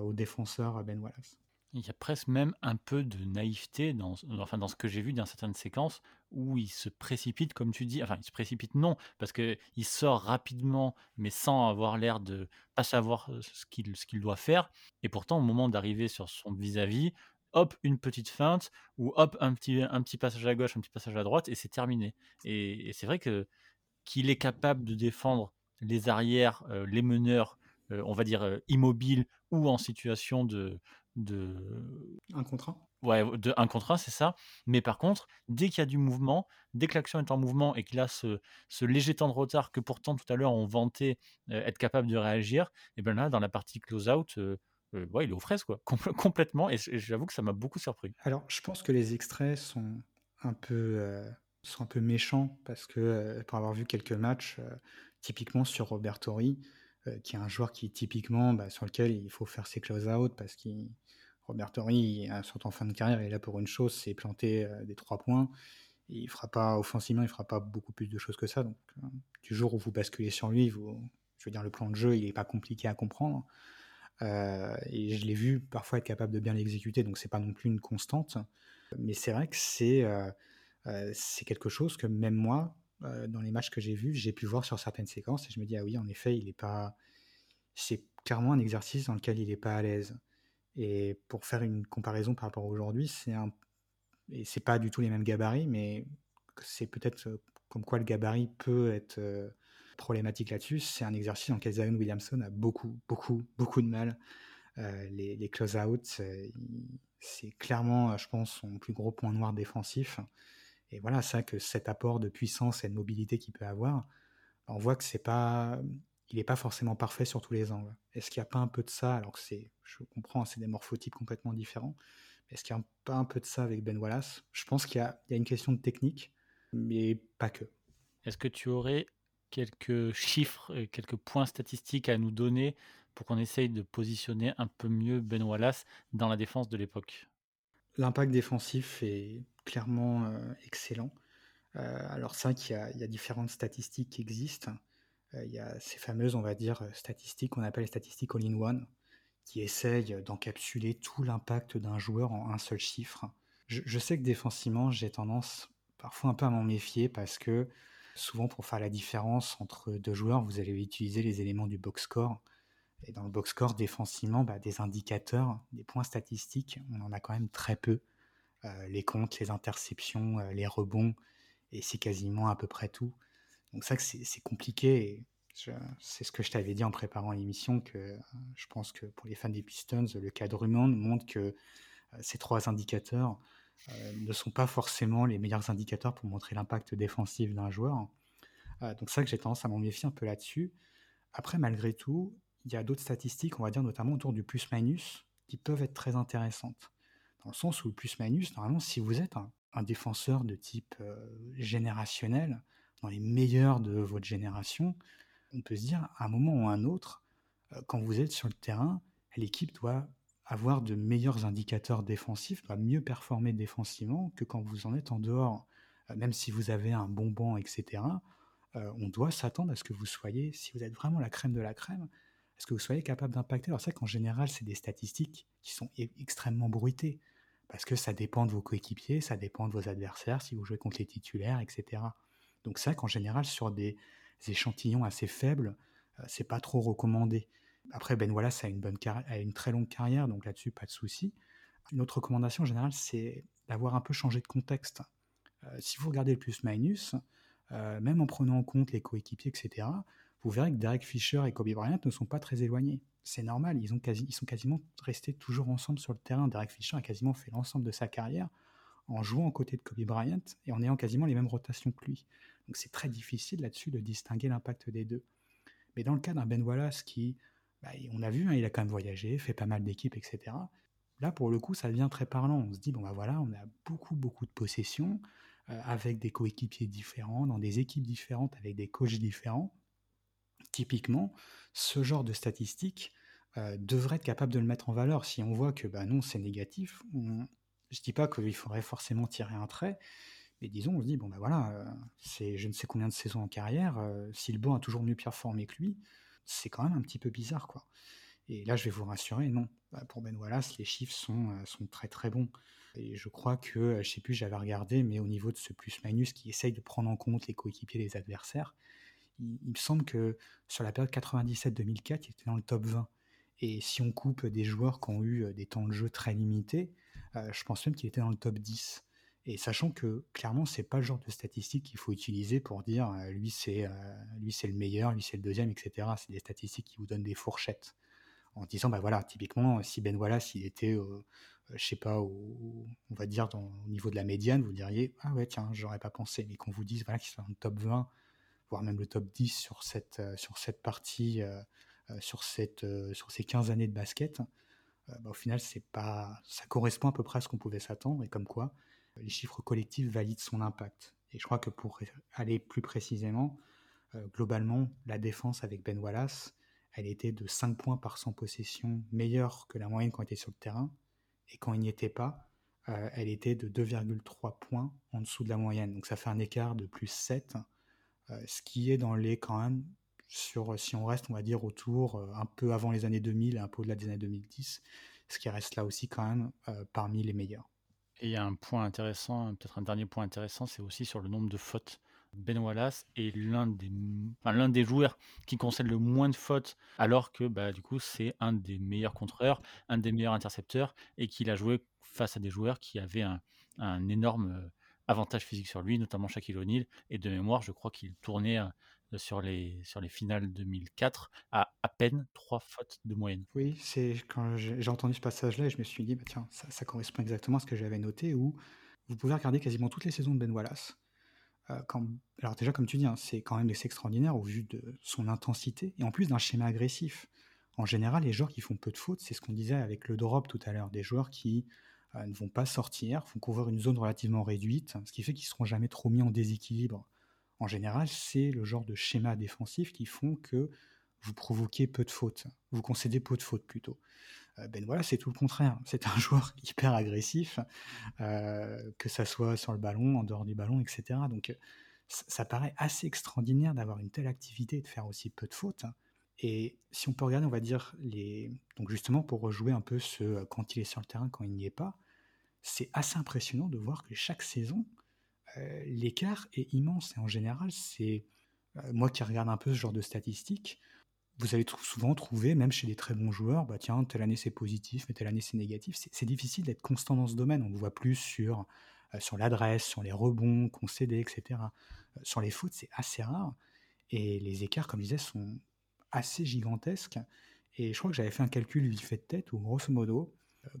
au défenseur Ben Wallace. Il y a presque même un peu de naïveté dans, ce que j'ai vu dans certaines séquences où il se précipite, comme tu dis. Enfin, il se précipite, non, parce qu'il sort rapidement, mais sans avoir l'air de pas savoir euh, ce qu'il doit faire. Et pourtant, au moment d'arriver sur son vis-à-vis, hop, une petite feinte, ou hop, un petit, passage à gauche, un petit passage à droite, et c'est terminé. Et, c'est vrai que qu'il est capable de défendre les arrières, euh, les meneurs, euh, on va dire immobiles ou en situation de, de Un contre un Ouais, de 1 contre 1, c'est ça. Mais par contre, dès qu'il y a du mouvement, dès que l'action est en mouvement et qu'il a ce, ce léger temps de retard que pourtant tout à l'heure on vantait euh, être capable de réagir, et bien là, dans la partie close-out, euh, euh, ouais, il est aux fraises, quoi. Compl- complètement. Et, j'avoue que ça m'a beaucoup surpris. Alors, je pense que les extraits sont un peu, sont un peu méchants parce que, pour avoir vu quelques matchs, typiquement sur Robert Torrey, qui est un joueur qui, typiquement, bah, sur lequel il faut faire ses close-out parce qu'il. Robert Torrey, surtout en fin de carrière, il est là pour une chose, c'est planter euh, des trois points. Et il fera pas, offensivement, il fera pas beaucoup plus de choses que ça. Donc, euh, du jour où vous basculez sur lui, je veux dire, le plan de jeu, il n'est pas compliqué à comprendre. Euh, et je l'ai vu parfois être capable de bien l'exécuter, donc c'est pas non plus une constante. Mais c'est vrai que euh, euh, c'est quelque chose que même moi, euh, dans les matchs que j'ai vus, j'ai pu voir sur certaines séquences et je me dis ah oui, en effet, il est pas. C'est clairement un exercice dans lequel il n'est pas à l'aise. Et pour faire une comparaison par rapport à aujourd'hui, c'est un et c'est pas du tout les mêmes gabarits, mais c'est peut-être euh, comme quoi le gabarit peut être euh, problématique là-dessus. C'est un exercice dans lequel Zion Williamson a beaucoup, beaucoup, beaucoup de mal. Les, les close-out, c'est clairement, je pense, son plus gros point noir défensif. Et voilà, ça que cet apport de puissance et de mobilité qu'il peut avoir, on voit que c'est pas, il n'est pas forcément parfait sur tous les angles. Est-ce qu'il n'y a pas un peu de ça, alors que c'est, je comprends, c'est des morphotypes complètement différents, est-ce qu'il n'y a pas un peu de ça avec Ben Wallace? Je pense qu'il y a, il y a une question de technique, mais pas que. Est-ce que tu aurais quelques chiffres, quelques points statistiques à nous donner pour qu'on essaye de positionner un peu mieux Ben Wallace dans la défense de l'époque? L'impact défensif est clairement euh, excellent. Euh, alors c'est vrai qu'il y a, il y a différentes statistiques qui existent. Euh, il y a ces fameuses, on va dire, statistiques qu'on appelle les statistiques all-in-one, qui essayent d'encapsuler tout l'impact d'un joueur en un seul chiffre. Je, je sais que défensivement, j'ai tendance parfois un peu à m'en méfier parce que Souvent, pour faire la différence entre deux joueurs, vous allez utiliser les éléments du box score. Et dans le box score, défensivement, bah, des indicateurs, des points statistiques, on en a quand même très peu. Euh, les comptes, les interceptions, euh, les rebonds, et c'est quasiment à peu près tout. Donc ça, c'est compliqué. C'est ce que je t'avais dit en préparant l'émission, que euh, je pense que pour les fans des Pistons, le cas de Drummond montre que ces trois indicateurs ne sont pas forcément les meilleurs indicateurs pour montrer l'impact défensif d'un joueur. donc ça que j'ai tendance à m'en méfier un peu là-dessus. Après, malgré tout, il y a d'autres statistiques, on va dire notamment autour du plus-minus, qui peuvent être très intéressantes. Dans le sens où le plus-minus, normalement, si vous êtes un, défenseur de type euh, générationnel, dans les meilleurs de votre génération, on peut se dire, à un moment ou à un autre, euh, quand vous êtes sur le terrain, l'équipe doit avoir de meilleurs indicateurs défensifs, doit mieux performer défensivement que quand vous en êtes en dehors. Euh, même si vous avez un bon banc, etc., on doit s'attendre à ce que vous soyez, si vous êtes vraiment la crème de la crème, est-ce que vous soyez capable d'impacter Alors c'est vrai qu'en général, c'est des statistiques qui sont e-, extrêmement bruitées, parce que ça dépend de vos coéquipiers, ça dépend de vos adversaires, si vous jouez contre les titulaires, etc. Donc vrai qu'en général, sur des échantillons assez faibles, euh, c'est pas trop recommandé. Après, Ben Wallace a une, bonne a une très longue carrière, donc là-dessus, pas de souci. Une autre recommandation en général, c'est d'avoir un peu changé de contexte. Euh, si vous regardez le plus-minus, euh, même en prenant en compte les coéquipiers, etc., vous verrez que Derek Fisher et Kobe Bryant ne sont pas très éloignés. C'est normal, ils, ont quasi, ils sont quasiment restés toujours ensemble sur le terrain. Derek Fisher a quasiment fait l'ensemble de sa carrière en jouant aux côtés de Kobe Bryant et en ayant quasiment les mêmes rotations que lui. Donc c'est très difficile là-dessus de distinguer l'impact des deux. Mais dans le cas d'un Ben Wallace qui, bah, on a vu, hein, il a quand même voyagé, fait pas mal d'équipes, etc. Là, pour le coup, ça devient très parlant. On se dit, bon, bah voilà, on a beaucoup, beaucoup de possessions, euh, avec des coéquipiers différents, dans des équipes différentes, avec des coachs différents typiquement, ce genre de statistiques euh, devrait être capable de le mettre en valeur. Si on voit que bah, non, c'est négatif, je ne dis pas qu'il faudrait forcément tirer un trait, mais disons, on se dit, bon ben voilà, euh, c'est je ne sais combien de saisons en carrière, euh, si le bon a toujours mieux performé que lui, c'est quand même un petit peu bizarre, quoi. Et là, je vais vous rassurer, non. Bah, pour Ben Wallace, les chiffres sont, sont très très bons. Et je crois que, je sais plus, j'avais regardé, mais au niveau de ce plus-minus qui essaye de prendre en compte les coéquipiers des adversaires, il, me semble que sur la période 97-2004, il était dans le top 20. Et si on coupe des joueurs qui ont eu euh, des temps de jeu très limités, euh, je pense même qu'il était dans le top 10. Et sachant que clairement, c'est pas le genre de statistique qu'il faut utiliser pour dire euh, lui c'est lui c'est le meilleur, lui c'est le deuxième, etc. C'est des statistiques qui vous donnent des fourchettes en disant bah voilà typiquement si Ben Wallace il était je sais pas on va dire au niveau de la médiane vous diriez ah ouais tiens j'aurais pas pensé mais qu'on vous dise voilà qu'il soit dans le top 20 voire même le top 10 sur cette, euh, sur cette partie, euh, euh, sur, cette, sur ces 15 années de basket, bah, au final, pas, ça correspond à peu près à ce qu'on pouvait s'attendre, et comme quoi les chiffres collectifs valident son impact. Et je crois que pour aller plus précisément, globalement, la défense avec Ben Wallace, elle était de 5 points par 100 possessions, meilleure que la moyenne quand elle était sur le terrain. Et quand il n'y était pas, elle était de 2,3 points en dessous de la moyenne. Donc ça fait un écart de plus 7 euh, ce qui est dans les quand même sur si on reste on va dire autour euh, un peu avant les années 2000 et un peu au-delà des années 2010 ce qui reste là aussi quand même euh, parmi les meilleurs. Et il y a un point intéressant, peut-être un dernier point intéressant, c'est aussi sur le nombre de fautes. Ben Wallace est l'un des, l'un des joueurs qui concède le moins de fautes, alors que bah, du coup c'est un des meilleurs contreurs, un des meilleurs intercepteurs, et qu'il a joué face à des joueurs qui avaient un, un énorme avantage physique sur lui, notamment Shaquille O'Neal. Et de mémoire, je crois qu'il tournait euh, sur les, sur les finales 2004 à à peine trois fautes de moyenne. Oui, c'est quand j'ai entendu ce passage-là, je me suis dit, bah tiens, ça, correspond exactement à ce que j'avais noté, où vous pouvez regarder quasiment toutes les saisons de Ben Wallace. Euh, quand, alors déjà, comme tu dis, hein, c'est quand même assez extraordinaire au vu de son intensité, et en plus d'un schéma agressif. En général, les joueurs qui font peu de fautes, c'est ce qu'on disait avec le drop tout à l'heure, des joueurs qui ne vont pas sortir, vont couvrir une zone relativement réduite, ce qui fait qu'ils ne seront jamais trop mis en déséquilibre. En général, c'est le genre de schéma défensif qui font que vous provoquez peu de fautes, vous concédez peu de fautes plutôt. Euh, ben voilà, c'est tout le contraire. C'est un joueur hyper agressif, euh, que ça soit sur le ballon, en dehors du ballon, etc. Donc ça paraît assez extraordinaire d'avoir une telle activité et de faire aussi peu de fautes. Et si on peut regarder, on va dire, donc justement pour rejouer un peu ce quand il est sur le terrain, quand il n'y est pas, c'est assez impressionnant de voir que chaque saison, euh, l'écart est immense. Et en général, c'est euh, moi qui regarde un peu ce genre de statistiques, vous allez souvent trouver, même chez des très bons joueurs, bah tiens, telle année c'est positif, mais telle année c'est négatif. C'est difficile d'être constant dans ce domaine. On le voit plus sur, euh, sur l'adresse, sur les rebonds concédés, etc. sur les fautes, c'est assez rare. Et les écarts, comme je disais, sont assez gigantesques. Et je crois que j'avais fait un calcul vite fait de tête où, grosso modo,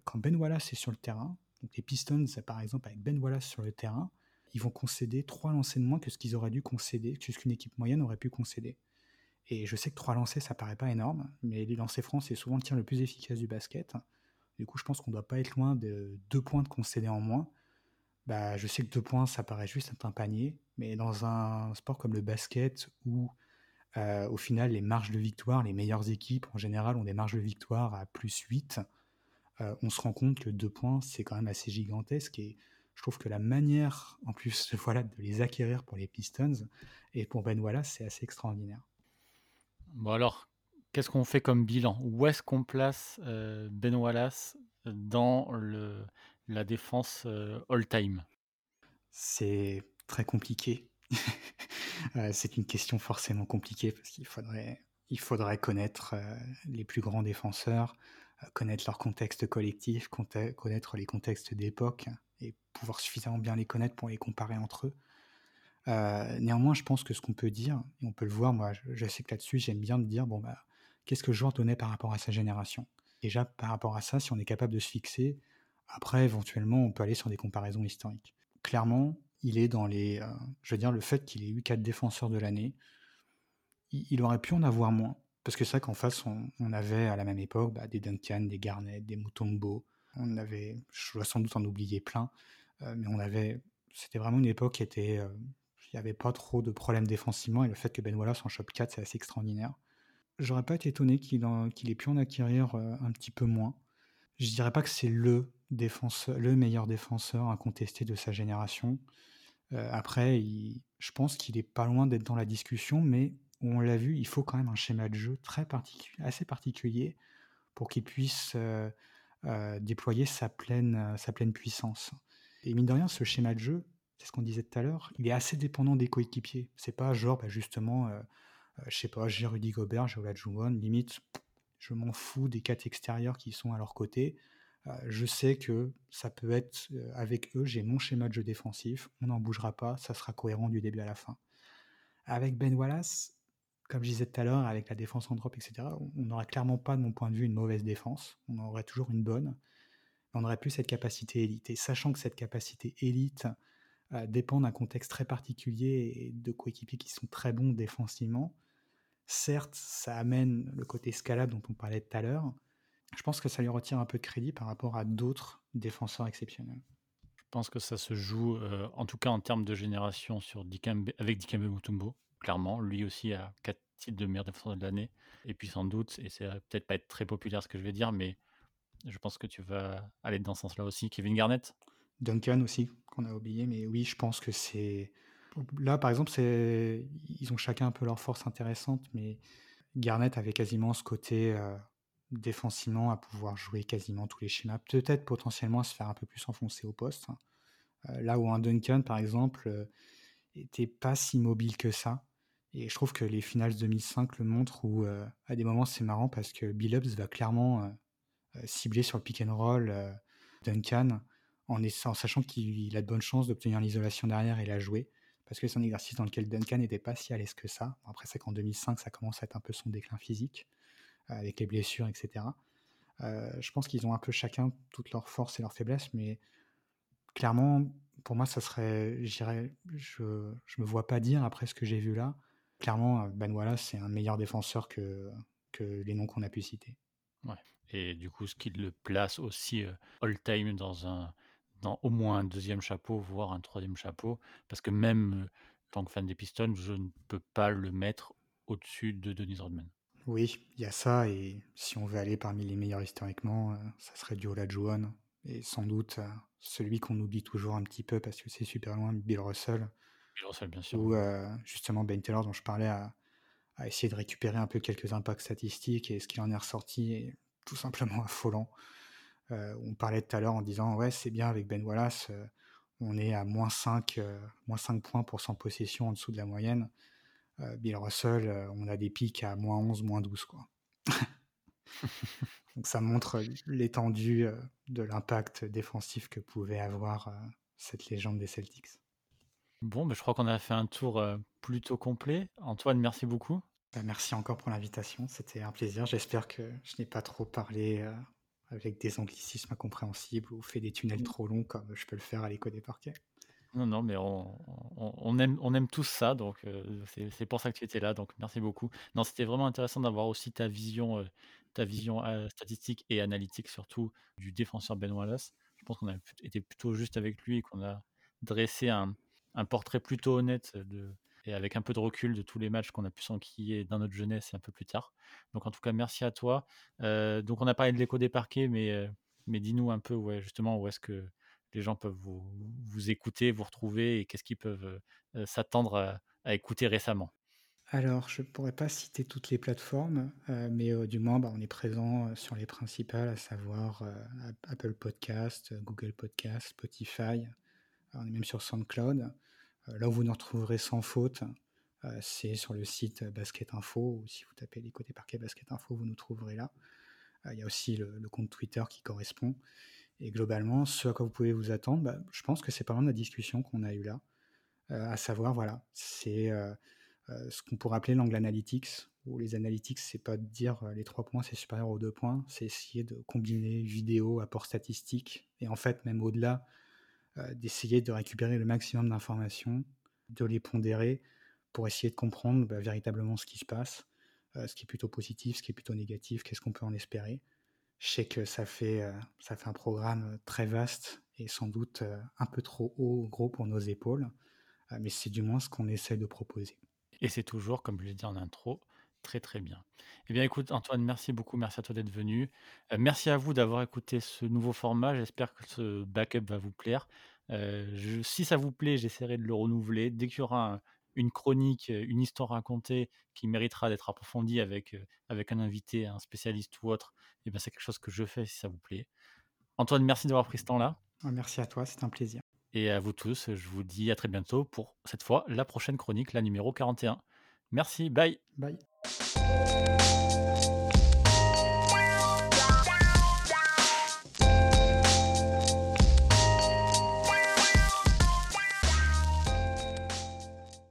quand Ben Wallace est sur le terrain, donc les Pistons, par exemple, avec Ben Wallace sur le terrain, ils vont concéder trois lancers de moins que ce qu'ils auraient dû concéder, que ce qu'une équipe moyenne aurait pu concéder. Et je sais que trois lancers, ça paraît pas énorme, mais les lancers francs, c'est souvent le tir le plus efficace du basket. Du coup, je pense qu'on doit pas être loin de deux points de concéder en moins. Bah, je sais que deux points, ça paraît juste un panier, mais dans un sport comme le basket, où euh, au final, les marges de victoire, les meilleures équipes en général ont des marges de victoire à plus 8, euh, on se rend compte que deux points, c'est quand même assez gigantesque. Et je trouve que la manière, en plus, voilà, de les acquérir pour les Pistons et pour Ben Wallace, c'est assez extraordinaire. Bon alors, qu'est-ce qu'on fait comme bilan? Où est-ce qu'on place euh, Ben Wallace dans le, la défense euh, all-time? C'est très compliqué. c'est une question forcément compliquée parce qu'il faudrait, il faudrait connaître les plus grands défenseurs, connaître leur contexte collectif, connaître les contextes d'époque et pouvoir suffisamment bien les connaître pour les comparer entre eux. Euh, néanmoins, je pense que ce qu'on peut dire, et on peut le voir, moi je, sais que là-dessus j'aime bien de dire, bon bah, qu'est-ce que joueur donnait par rapport à sa génération? Déjà, par rapport à ça, si on est capable de se fixer, après éventuellement on peut aller sur des comparaisons historiques. Clairement, il est dans les... Euh, je veux dire, le fait qu'il ait eu quatre défenseurs de l'année, il, aurait pu en avoir moins. Parce que c'est vrai qu'en face, on, avait à la même époque bah, des Duncan, des Garnett, des Mutombo. On avait, je dois sans doute en oublier plein, euh, mais on avait, c'était vraiment une époque qui était, euh, il n'y avait pas trop de problèmes défensivement et le fait que Ben Wallace en chope 4, c'est assez extraordinaire. J'aurais pas été étonné qu'il ait pu en acquérir euh, un petit peu moins. Je dirais pas que c'est le défenseur, le meilleur défenseur incontesté de sa génération. après, je pense qu'il est pas loin d'être dans la discussion, mais on l'a vu, il faut quand même un schéma de jeu assez particulier pour qu'il puisse euh, euh, déployer sa pleine, euh, sa pleine puissance. Et mine de rien, ce schéma de jeu, c'est ce qu'on disait tout à l'heure, il est assez dépendant des coéquipiers. C'est pas genre, bah, justement, je sais pas, j'ai Rudy Gobert, j'ai Olajuwon, limite, je m'en fous des quatre extérieurs qui sont à leur côté. je sais que ça peut être avec eux, j'ai mon schéma de jeu défensif, on n'en bougera pas, ça sera cohérent du début à la fin. Avec Ben Wallace, comme je disais tout à l'heure, avec la défense en drop, etc., on n'aurait clairement pas, de mon point de vue, une mauvaise défense. On aurait toujours une bonne. on n'aurait plus cette capacité élite. Et sachant que cette capacité élite euh, dépend d'un contexte très particulier et de coéquipiers qui sont très bons défensivement, certes, ça amène le côté scalable dont on parlait tout à l'heure. Je pense que ça lui retire un peu de crédit par rapport à d'autres défenseurs exceptionnels. Je pense que ça se joue, euh, en tout cas en termes de génération, sur avec Dikembe Mutombo clairement. Lui aussi a quatre titres de meilleur défenseur de l'année. Et puis sans doute, et c'est peut-être pas être très populaire ce que je vais dire, mais je pense que tu vas aller dans ce sens-là aussi. Kevin Garnett? Duncan aussi, qu'on a oublié, mais oui, je pense que c'est. Là, par exemple, c'est ils ont chacun un peu leur force intéressante, mais Garnett avait quasiment ce côté euh, défensivement à pouvoir jouer quasiment tous les schémas. Peut-être potentiellement à se faire un peu plus enfoncer au poste. Hein. Euh, là où un Duncan, par exemple, euh, était pas si mobile que ça. Et je trouve que les finales 2005 le montrent où, euh, à des moments, c'est marrant parce que Billups va clairement euh, euh, cibler sur le pick and roll Duncan en, sachant qu'il a de bonnes chances d'obtenir l'isolation derrière et la jouer. Parce que c'est un exercice dans lequel Duncan n'était pas si à l'aise que ça. Après, c'est qu'en 2005, ça commence à être un peu son déclin physique, avec les blessures, etc. je pense qu'ils ont un peu chacun toutes leurs forces et leurs faiblesses, mais clairement, pour moi, ça serait, je, je me vois pas dire après ce que j'ai vu là. Clairement, Ben Wallace, c'est un meilleur défenseur que, que les noms qu'on a pu citer. Ouais. Et du coup, ce qui le place aussi euh, all-time dans un, dans au moins un deuxième chapeau, voire un troisième chapeau, parce que même euh, en tant que fan des Pistons, je ne peux pas le mettre au-dessus de Dennis Rodman. Oui, il y a ça, et si on veut aller parmi les meilleurs historiquement, euh, ça serait du Olajuwon, et sans doute celui qu'on oublie toujours un petit peu parce que c'est super loin, Bill Russell. Bill Russell, bien sûr. Ou justement Ben Taylor, dont je parlais, a, essayé de récupérer un peu quelques impacts statistiques et ce qui en est ressorti est tout simplement affolant. on parlait tout à l'heure en disant ouais c'est bien avec Ben Wallace, on est à moins 5, moins 5 points pour 100 possessions en dessous de la moyenne. Bill Russell, on a des pics à moins 11, moins 12. Quoi. Donc ça montre l'étendue de l'impact défensif que pouvait avoir cette légende des Celtics. Bon, bah, je crois qu'on a fait un tour plutôt complet. Antoine, merci beaucoup. Bah, merci encore pour l'invitation, c'était un plaisir. J'espère que je n'ai pas trop parlé avec des anglicismes incompréhensibles ou fait des tunnels trop longs comme je peux le faire à l'écho des parquets. Non, non, mais on, aime, on aime tous ça, donc c'est pour ça que tu étais là, donc merci beaucoup. Non, c'était vraiment intéressant d'avoir aussi ta vision, ta vision statistique et analytique surtout du défenseur Ben Wallace. Je pense qu'on a été plutôt juste avec lui et qu'on a dressé un, portrait plutôt honnête et avec un peu de recul de tous les matchs qu'on a pu s'enquiller dans notre jeunesse et un peu plus tard. Donc en tout cas, merci à toi. donc on a parlé de l'écho des parquets, mais, mais dis-nous un peu justement où est-ce que les gens peuvent vous, écouter, vous retrouver et qu'est-ce qu'ils peuvent s'attendre à, écouter récemment? Alors, je ne pourrais pas citer toutes les plateformes, mais du moins, bah, on est présent sur les principales, à savoir Apple Podcast, Google Podcast, Spotify. on est même sur SoundCloud. Là où vous nous retrouverez sans faute, c'est sur le site Basket Info, ou si vous tapez les côtés parquets Basket Info, vous nous trouverez là. Il y a aussi le, compte Twitter qui correspond. Et globalement, ce à quoi vous pouvez vous attendre, bah, je pense que c'est loin de la discussion qu'on a eue là. Euh, à savoir, voilà, c'est euh, euh, ce qu'on pourrait appeler l'angle analytics, où les analytics, c'est pas de dire les trois points, c'est supérieur aux deux points, c'est essayer de combiner vidéo, apport statistique, et en fait, même au-delà, d'essayer de récupérer le maximum d'informations, de les pondérer, pour essayer de comprendre bah, véritablement ce qui se passe, ce qui est plutôt positif, ce qui est plutôt négatif, qu'est-ce qu'on peut en espérer. Je sais que ça fait, euh, ça fait un programme euh, très vaste et sans doute euh, un peu trop haut, gros pour nos épaules, mais c'est du moins ce qu'on essaie de proposer. Et c'est toujours, comme je l'ai dit en intro, très très bien. Eh bien écoute Antoine, merci beaucoup, merci à toi d'être venu. merci à vous d'avoir écouté ce nouveau format, j'espère que ce backup va vous plaire. si ça vous plaît, j'essaierai de le renouveler. Dès qu'il y aura un, une chronique, une histoire racontée qui méritera d'être approfondie avec, avec un invité, un spécialiste ou autre, eh c'est quelque chose que je fais si ça vous plaît. Antoine, merci d'avoir pris ce temps-là. Merci à toi, c'est un plaisir. Et à vous tous, je vous dis à très bientôt pour cette fois la prochaine chronique, la numéro 41. Merci, bye. Bye. Thank you.